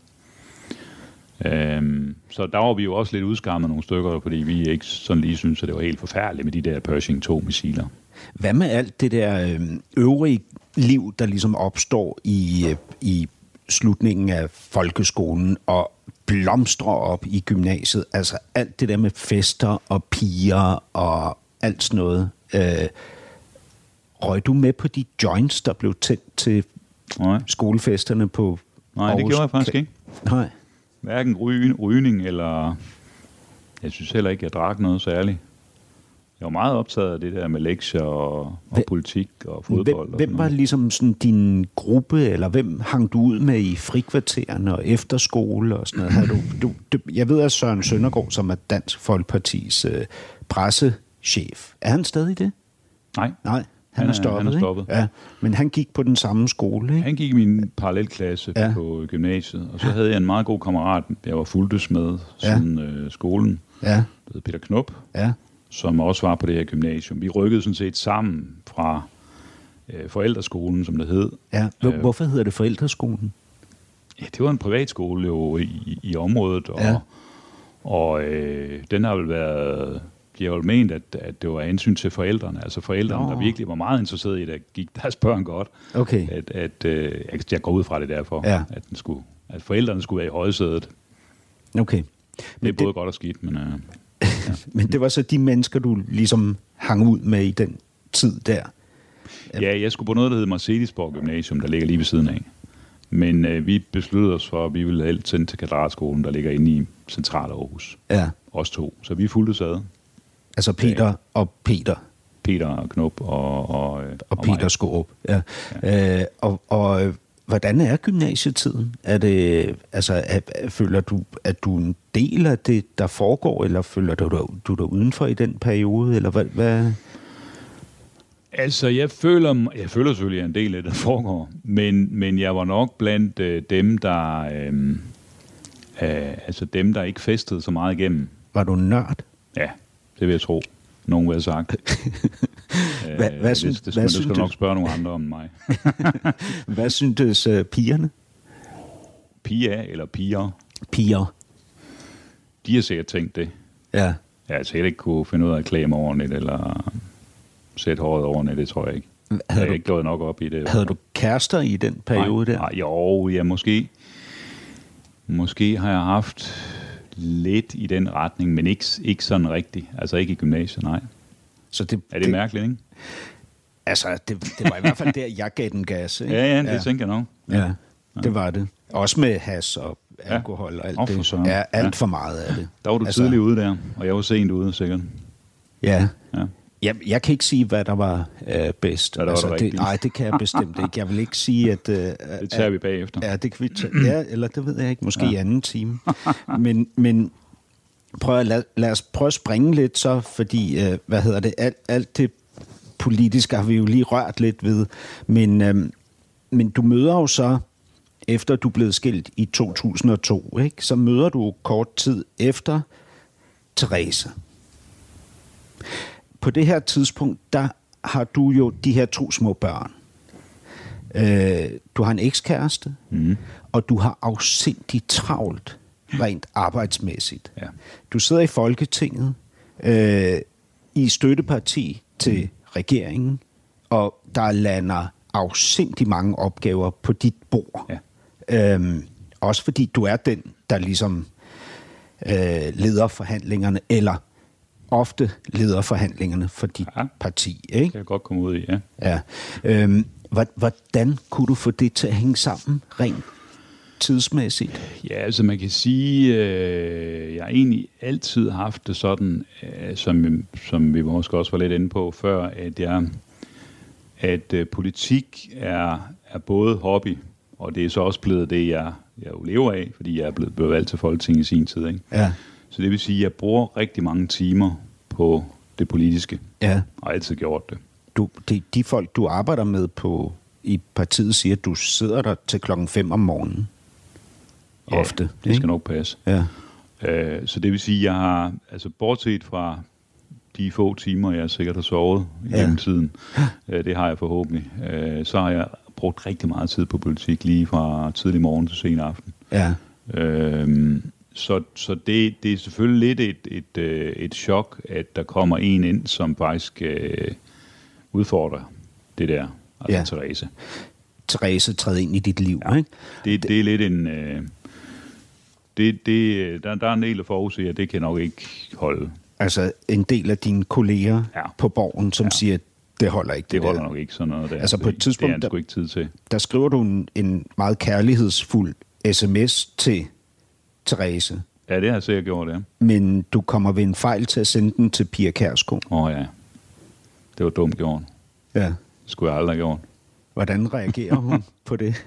Øhm, så der var vi jo også lidt udskammet nogle stykker, fordi vi ikke sådan lige synes, at det var helt forfærdeligt med de der Pershing 2-missiler. Hvad med alt det der øh, øvrige liv, der ligesom opstår i, øh, i slutningen af folkeskolen og blomstrer op i gymnasiet? Altså alt det der med fester og piger og alt sådan noget. Øh, røg du med på de joints, der blev tændt til Nej, skolefesterne på Nej det Aarhus gjorde jeg faktisk ikke. Nej. Hverken ry- rygning eller... Jeg synes heller ikke, jeg drak noget særligt. Jeg var meget optaget af det der med lektier og, og Hvem- politik og fodbold. Hvem, og hvem var ligesom sådan din gruppe, eller hvem hang du ud med i frikvartererne og efterskole og sådan noget? Havde du, du, du, jeg ved, at Søren Søndergaard, som er Dansk Folkepartis øh, pressechef, er han stadig det? Nej, Nej, han, Han er stoppet, han er ikke? stoppet. Ja, men han gik på den samme skole, ikke? han gik i min parallelklasse Ja. ja. på gymnasiet, og så havde jeg en meget god kammerat, jeg var fuldtes med Ja. siden øh, skolen, Ja, der hed Peter Knop, ja, som også var på det her gymnasium. Vi rykkede sådan set sammen fra øh, forældreskolen, som det hed. ja. Øh. Hvorfor hedder det forældreskolen? Ja, det var en privatskole jo i, i området, og, Ja. ja. og øh, den har vel været... Har jo ment, at, at det var hensyn til forældrene. Altså forældrene, Nå. der virkelig var meget interesserede i, at gik deres børn godt. Okay, At, at, øh, jeg- går ud fra det derfor, Ja. at, den skulle, at forældrene skulle være i højsædet. okay. Det Men er både godt og skidt, men... Øh, Men det var så de mennesker, du ligesom hang ud med i den tid der? ja, jeg skulle på noget, der hedder Marcelisborg Gymnasium, der ligger lige ved siden af. Men øh, vi besluttede os for, at vi ville alt sende til Kvadratskolen, der ligger inde i Central Aarhus. Ja, Os to. Så vi fulgte sad. Altså Peter og Peter. Peter og Knop og, og, øh, og Peter mig. Skårup. Ja. Ja. Øh, og, og øh, hvordan er gymnasietiden? Er det, altså, er, er, føler du, at du er en del af det, der foregår, eller føler du dig, du dig udenfor i den periode? Eller hvad, hvad? Altså, jeg føler, jeg føler selvfølgelig, at en del af det, der foregår. Men, men jeg var nok blandt øh, dem, der... Øh, øh, altså dem, der ikke festede så meget igennem. Var du nørd? Ja, det vil jeg tro. Nogen vil have sagt. Øh, Hvad- hvad synes- det, det, hvad du synes skal du? nok spørge nogle andre om mig. Hvad syntes uh, pigerne? Pia eller piger, Piger. de har sikkert tænkt det. Ja. Jeg har sikkert ikke kunne finde ud af at klæde mig ordentligt, eller sætte håret ordentligt, det tror jeg ikke. Jeg Havde har du, ikke gået nok op i det. havde du kærester i den periode nej, der? Nej, jo, ja, måske. Måske har jeg haft lidt i den retning, men ikke, ikke sådan rigtigt. Altså ikke i gymnasiet, nej. Så det, Er det, mærkeligt, ikke? Altså, det, det var i hvert fald der, jeg gav den gas. Ikke? Ja, ja, det ja. tænker jeg nok. Ja, det var det. Også med has og alkohol og alt for det. søren. Ja, alt Ja. for meget af det. Der var du altså, tidligt ude der, og jeg var sent ude, sikkert. Ja. Ja. Jeg, jeg kan ikke sige, hvad der var øh, bedst. Hvad der var det nej, det kan jeg bestemt ikke. Jeg vil ikke sige, at... Øh, Det tager vi bagefter. Ja, det kan vi tage. Ja, eller det ved jeg ikke. Måske ja. i anden time. Men, men prøv at lad, lad os prøve at springe lidt så, fordi, øh, hvad hedder det, alt, alt det politiske har vi jo lige rørt lidt ved. Men, øh, men du møder jo så, efter du blevet skilt i 2002, ikke? så møder du kort tid efter Therese. På det her tidspunkt, der har du jo de her to små børn. Øh, du har en ekskæreste, mm. og du har afsindigt travlt rent arbejdsmæssigt. Ja. Du sidder i Folketinget øh, i støtteparti til mm. regeringen, og der lander afsindigt mange opgaver på dit bord. Ja. Øhm, også fordi du er den, der ligesom øh, leder forhandlingerne, eller ofte leder forhandlingerne for dit Ja. parti. Det Ikke? kan jeg godt komme ud i, ja. Ja. Øhm, hvor- hvordan kunne du få det til at hænge sammen rent tidsmæssigt? Ja, altså man kan sige, øh, jeg har egentlig altid haft det sådan, øh, som, som vi måske også var lidt inde på før, at jeg at øh, politik er, er både hobby, og det er så også blevet det, jeg, jeg jo lever af, fordi jeg er blevet, blevet valgt til Folketinget i sin tid. Ikke? Ja. Så det vil sige, at jeg bruger rigtig mange timer på det politiske, Ja. og har altid gjort det. Du, de, de folk, du arbejder med på i partiet, siger, at du sidder der til klokken 5 om morgenen. Ja, Ofte. Det ikke? skal nok passe. Ja. Øh, så det vil sige, at jeg har, altså bortset fra de få timer, jeg sikkert har sovet i Ja. tiden, øh, det har jeg forhåbentlig, øh, så har jeg brugt rigtig meget tid på politik, lige fra tidlig morgen til sen aften. Ja. Øh, så så det, det er selvfølgelig lidt et, et, øh, et chok, at der kommer en ind, som faktisk øh, udfordrer det der, altså Ja. Therese. Therese træder ind i dit liv, ja. ikke? Det, det er lidt en... Øh, det, det, der, der er en del at forudse, at det kan nok ikke holde. Altså en del af dine kolleger ja. På borgen, som ja. Siger, at det holder ikke. Det der. holder nok ikke sådan noget der. Altså, på et Det- tidspunkt, Det er der- ikke tid til. Der skriver du en, en meget kærlighedsfuld sms til Therese, Ja, det har jeg sikkert gjort, ja. men du kommer ved en fejl til at sende den til Pia Kærsgaard. Åh oh, ja. Det var dumt gjort. Ja. Det skulle jeg aldrig have gjort. Hvordan reagerer hun på det?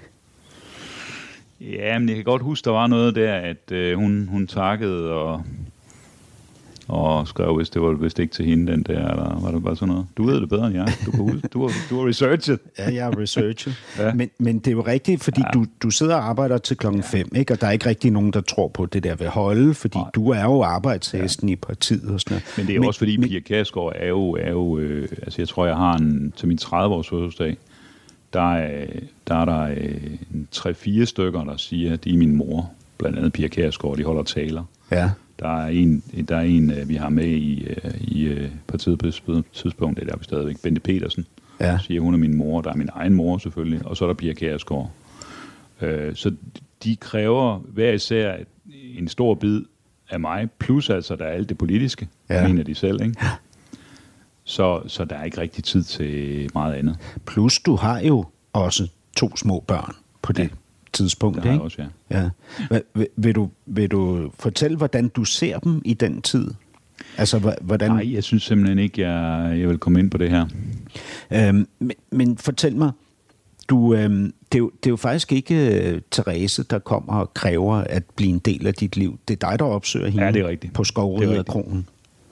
Ja, men jeg kan godt huske, der var noget der, at øh, hun, hun takkede og, og skrev, hvis det var vist ikke til hende, den der, eller var det bare sådan noget? Du ved det bedre end jeg. Du, kan huske, du, har, du har researchet. Ja, jeg har researchet. ja. Ja. men, men det er jo rigtigt, fordi ja. du, du sidder og arbejder til klokken 5, ikke? og der er ikke rigtig nogen, der tror på det der ved holde, fordi Nej. Du er jo arbejdshesten ja. i partiet og sådan noget. Men det er men, også fordi, Pia Kærsgaard er jo, er jo øh, altså jeg tror, jeg har en, til min 30-års fødselsdag, der er, der er der øh, en 3-4 stykker, der siger, at de er min mor. Blandt andet Pia Kærsgaard, de holder taler. Ja, Der er en, der er en øh, vi har med i, øh, i øh, partiet på det tidspunkt, det er der vi stadigvæk, Bente Petersen, Ja. siger, hun er min mor. Der er min egen mor selvfølgelig, og så er der Pia Kærsgaard. Øh, så de kræver hver især en stor bid af mig, plus altså, der er alt det politiske, Ja. ja. mener de selv, ikke? Så, så der er ikke rigtig tid til meget andet. plus du har jo også to små børn på det ja. Tidspunkt. Jeg ikke? også, ja. Ja. Vil, vil, vil, du, vil du fortælle, hvordan du ser dem i den tid? Altså, hva- hvordan... Nej, jeg synes simpelthen ikke, jeg, jeg vil komme ind på det her. Øhm, men, men fortæl mig, du, øhm, det, er jo, det er jo faktisk ikke øh, Therese, der kommer og kræver at blive en del af dit liv. Det er dig, der opsøger hende Ja, det er rigtigt. på Det er Skovriderkronen.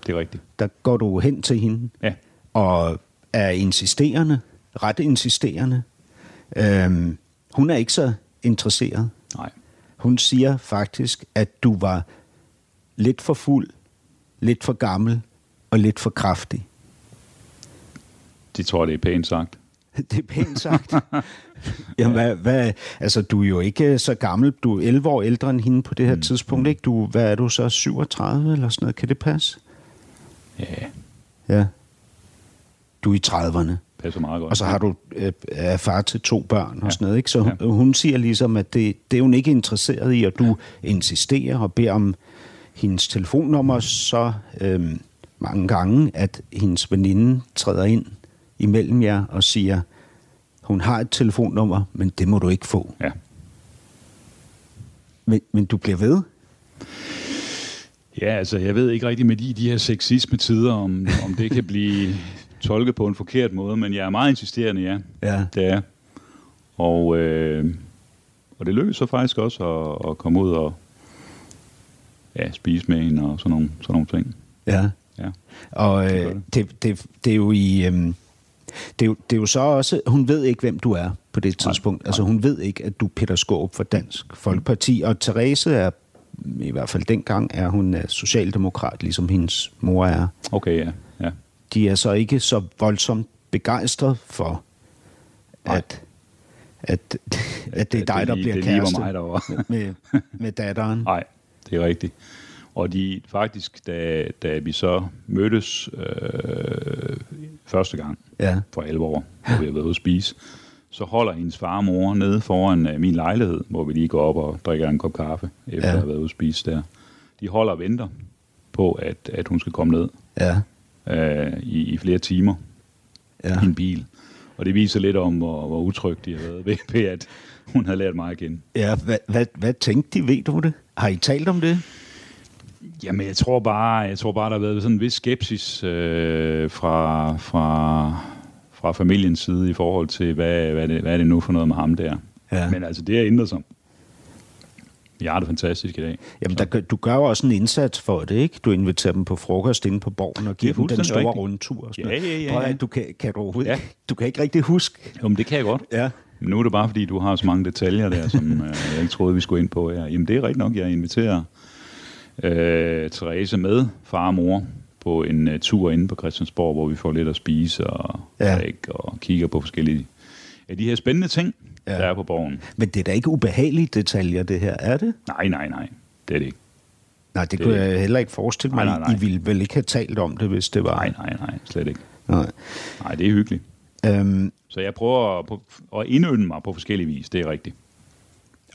Det er rigtigt. Der går du hen til hende Ja. og er insisterende, ret insisterende. Øhm, hun er ikke så interesseret. Nej. Hun siger faktisk, at du var lidt for fuld, lidt for gammel og lidt for kraftig. Det tror det er pænt sagt. Det er pænt sagt. Jamen, hvad, hvad, altså, du er jo ikke så gammel. Du er 11 år ældre end hende på det her mm. tidspunkt, ikke? Du, hvad er du så, 37 eller sådan noget? Kan det passe? Ja, Ja. Du er i 30'erne. Passer meget godt. Og så har du øh, er far til to børn og Ja. sådan noget, ikke? Så hun, hun siger ligesom, at det, det er hun ikke interesseret i, og du insisterer og beder om hendes telefonnummer så øh, mange gange, at hendes veninde træder ind imellem jer og siger, hun har et telefonnummer, men det må du ikke få. Ja. Men, men du bliver ved? Ja, altså jeg ved ikke rigtig med de, de her sexisme-tider, om, om det kan blive tolket på en forkert måde, men jeg er meget insisterende, ja. Ja. Det er. Og, øh, og det lykkedes så faktisk også at, at komme ud og ja, spise med hende og sådan nogle, sådan nogle ting. Ja. Ja. Og Det øh, det. det, det, det er jo i... Øhm, det er, jo, det er jo så også... Hun ved ikke, hvem du er på det tidspunkt. Altså, hun ved ikke, at du er Peter Skåb for Dansk Folkeparti. Og Therese er, i hvert fald dengang, er hun øh, socialdemokrat, ligesom hendes mor er. Okay, ja. ja. De er så ikke så voldsomt begejstret for, Nej. at, at, at det er dig, der lige- bliver det var kæreste mig, der var. med, med datteren. Nej, det er rigtigt. Og de faktisk, da, da vi så mødtes øh, første gang Ja. for 11 år, hvor vi har været ude at spise, så holder hendes far og mor nede foran øh, min lejlighed, hvor vi lige går op og drikker en kop kaffe, efter Ja. at have været ude at spise der. De holder og venter på, at, at hun skal komme ned Ja. Øh, i, i flere timer Ja. i en bil. Og det viser lidt om, hvor, hvor utrygt de har været ved, ved, at hun havde lært mig at kende. ja hvad, hvad, hvad tænkte de? Ved du det? Har I talt om det? Jamen, jeg tror bare, jeg tror bare der har været sådan en vis skepsis øh, fra, fra, fra familiens side i forhold til, hvad, hvad, det, hvad er det nu for noget med ham der. Ja. Men altså, det har ændret sig. Har det fantastisk i dag. Jamen, der, du gør jo også en indsats for det, ikke? Du inviterer dem på frokost inde på borgen og giver er dem den store rigtigt. rundtur. Og sådan Ja, ja, ja, Prøv ja. du kan, kan du Ja. Du kan ikke rigtig huske. Jo, men det kan jeg godt. Ja. Men nu er det bare, fordi du har så mange detaljer der, som øh, jeg ikke troede, vi skulle ind på her. Jamen, det er rigtigt nok, jeg inviterer øh, Therese med, far og mor, på en uh, tur inde på Christiansborg, hvor vi får lidt at spise og Ja. og kigger på forskellige af de her spændende ting, Ja. der er på borgen. Men det er da ikke ubehagelige detaljer, det her, er det? Nej, nej, nej. Det er det ikke. Nej, det, Det- kunne jeg heller ikke forestille mig. Nej, nej, nej. I ville vel ikke have talt om det, hvis det var... Nej, nej, nej. Slet ikke. nej. Nej, det er hyggeligt. Øhm, Så jeg prøver at, at indønde mig på forskellige vis. Det er rigtigt.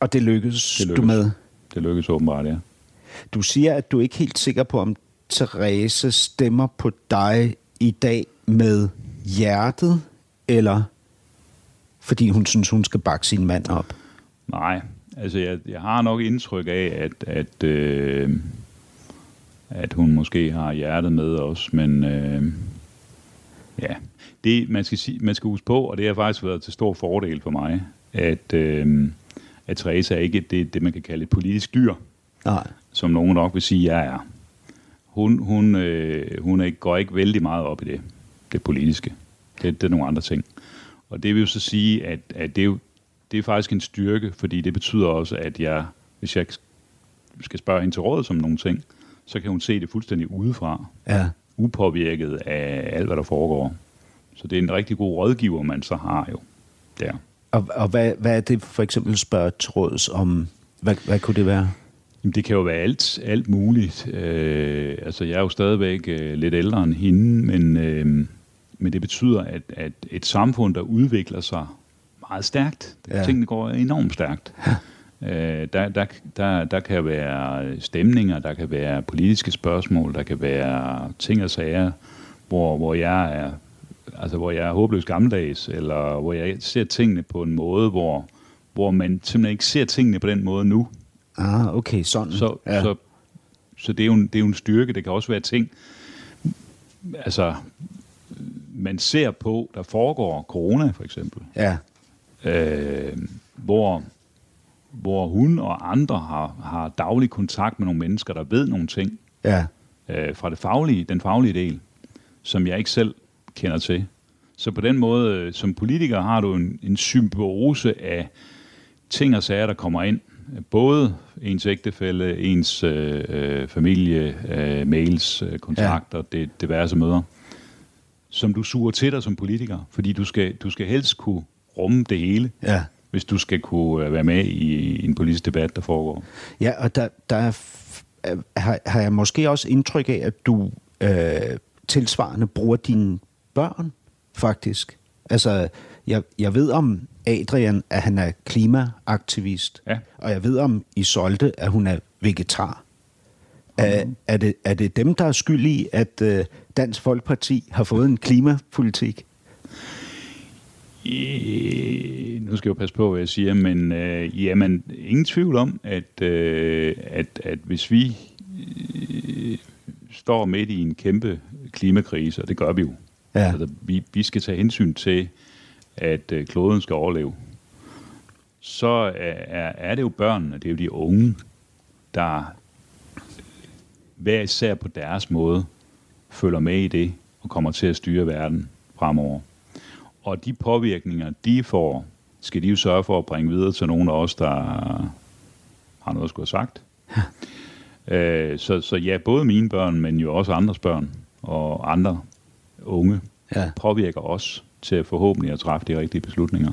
og det lykkedes, Det du lykkes. med. Det lykkes åbenbart, ja. Du siger, at du er ikke helt sikker på, om Therese stemmer på dig i dag med hjertet, eller fordi hun synes, hun skal bakke sin mand op. Nej, altså jeg, jeg har nok indtryk af, at, at, øh, at hun måske har hjertet med os, men øh, ja, det man skal, sige, man skal huske på, og det har faktisk været til stor fordel for mig, at, øh, at Therese er ikke det, det, man kan kalde et politisk dyr, Nej. som nogen nok vil sige, jeg er. Hun, hun, øh, hun er ikke, går ikke vældig meget op i det, det politiske. Det, det er nogle andre ting. Og det vil jo så sige, at, at det, er jo, det er faktisk en styrke, fordi det betyder også, at jeg, hvis jeg skal spørge hende til råd som nogle ting, så kan hun se det fuldstændig udefra, Ja. upåvirket af alt, hvad der foregår. Så det er en rigtig god rådgiver, man så har jo der. Og, og hvad, hvad er det for eksempel spørge til råds om? Hvad, hvad kunne det være? Jamen, det kan jo være alt, alt muligt. Øh, altså, jeg er jo stadigvæk øh, lidt ældre end hende, men, øh, men det betyder, at, at et samfund, der udvikler sig meget stærkt, Ja. tingene går enormt stærkt. Øh, der, der, der, der kan være stemninger, der kan være politiske spørgsmål, der kan være ting og sager, hvor, hvor jeg er altså hvor jeg er håbløst gammeldags, eller hvor jeg ser tingene på en måde, hvor, hvor man simpelthen ikke ser tingene på den måde nu. Ah, okay, sådan. Så, ja. så, så det, er jo en, det er jo en styrke. Det kan også være ting, altså, man ser på, der foregår corona for eksempel, Ja, øh, hvor, hvor hun og andre har, har daglig kontakt med nogle mennesker, der ved nogle ting ja, øh, fra det faglige, den faglige del, som jeg ikke selv kender til. Så på den måde, øh, som politiker, har du en, en symbiose af ting og sager, der kommer ind. Både ens ægtefælle, ens øh, øh, familie, øh, mails, øh, kontakter, ja. det, diverse møder, som du suger til dig som politiker, fordi du skal, du skal helst kunne rumme det hele, ja. hvis du skal kunne øh, være med i, en politisk debat, der foregår. Ja, og der, der er, er- har, har jeg måske også indtryk af, at du øh, tilsvarende bruger dine børn, faktisk. Altså, jeg, jeg ved om Adrian, at han er klimaaktivist, Ja. og jeg ved om Isolde, at hun er vegetar. Er, er, det, er det dem, der er skyld i, at øh, Dansk Folkeparti har fået en klimapolitik? I, nu skal jeg jo passe på, hvad jeg siger, men øh, jamen, ingen tvivl om, at, øh, at, at hvis vi øh, står midt i en kæmpe klimakrise, og det gør vi jo, Ja. altså, vi, vi skal tage hensyn til, at øh, kloden skal overleve, så er, er, er det jo børnene, det er jo de unge, der hver især på deres måde følger med i det og kommer til at styre verden fremover. Og de påvirkninger, de får, skal de jo sørge for at bringe videre til nogle af os, der har noget at skulle have sagt. Øh, så, så ja, både mine børn, men jo også andres børn og andre unge Ja. påvirker os til forhåbentlig at træffe de rigtige beslutninger.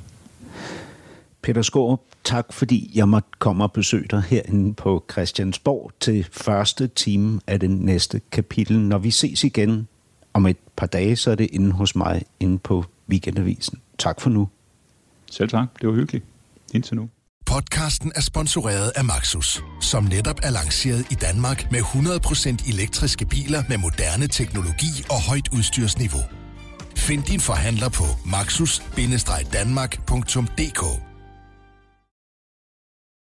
Peter Skårup, tak fordi jeg måtte komme og besøge dig herinde på Christiansborg til første time af den næste kapitel. Når vi ses igen om et par dage, så er det inde hos mig inde på Weekendavisen. Tak for nu. Selv tak, det var hyggeligt. Indtil nu. Podcasten er sponsoreret af Maxus, som netop er lanceret i Danmark med 100% elektriske biler med moderne teknologi og højt udstyrsniveau. Find din forhandler på maxus-danmark.dk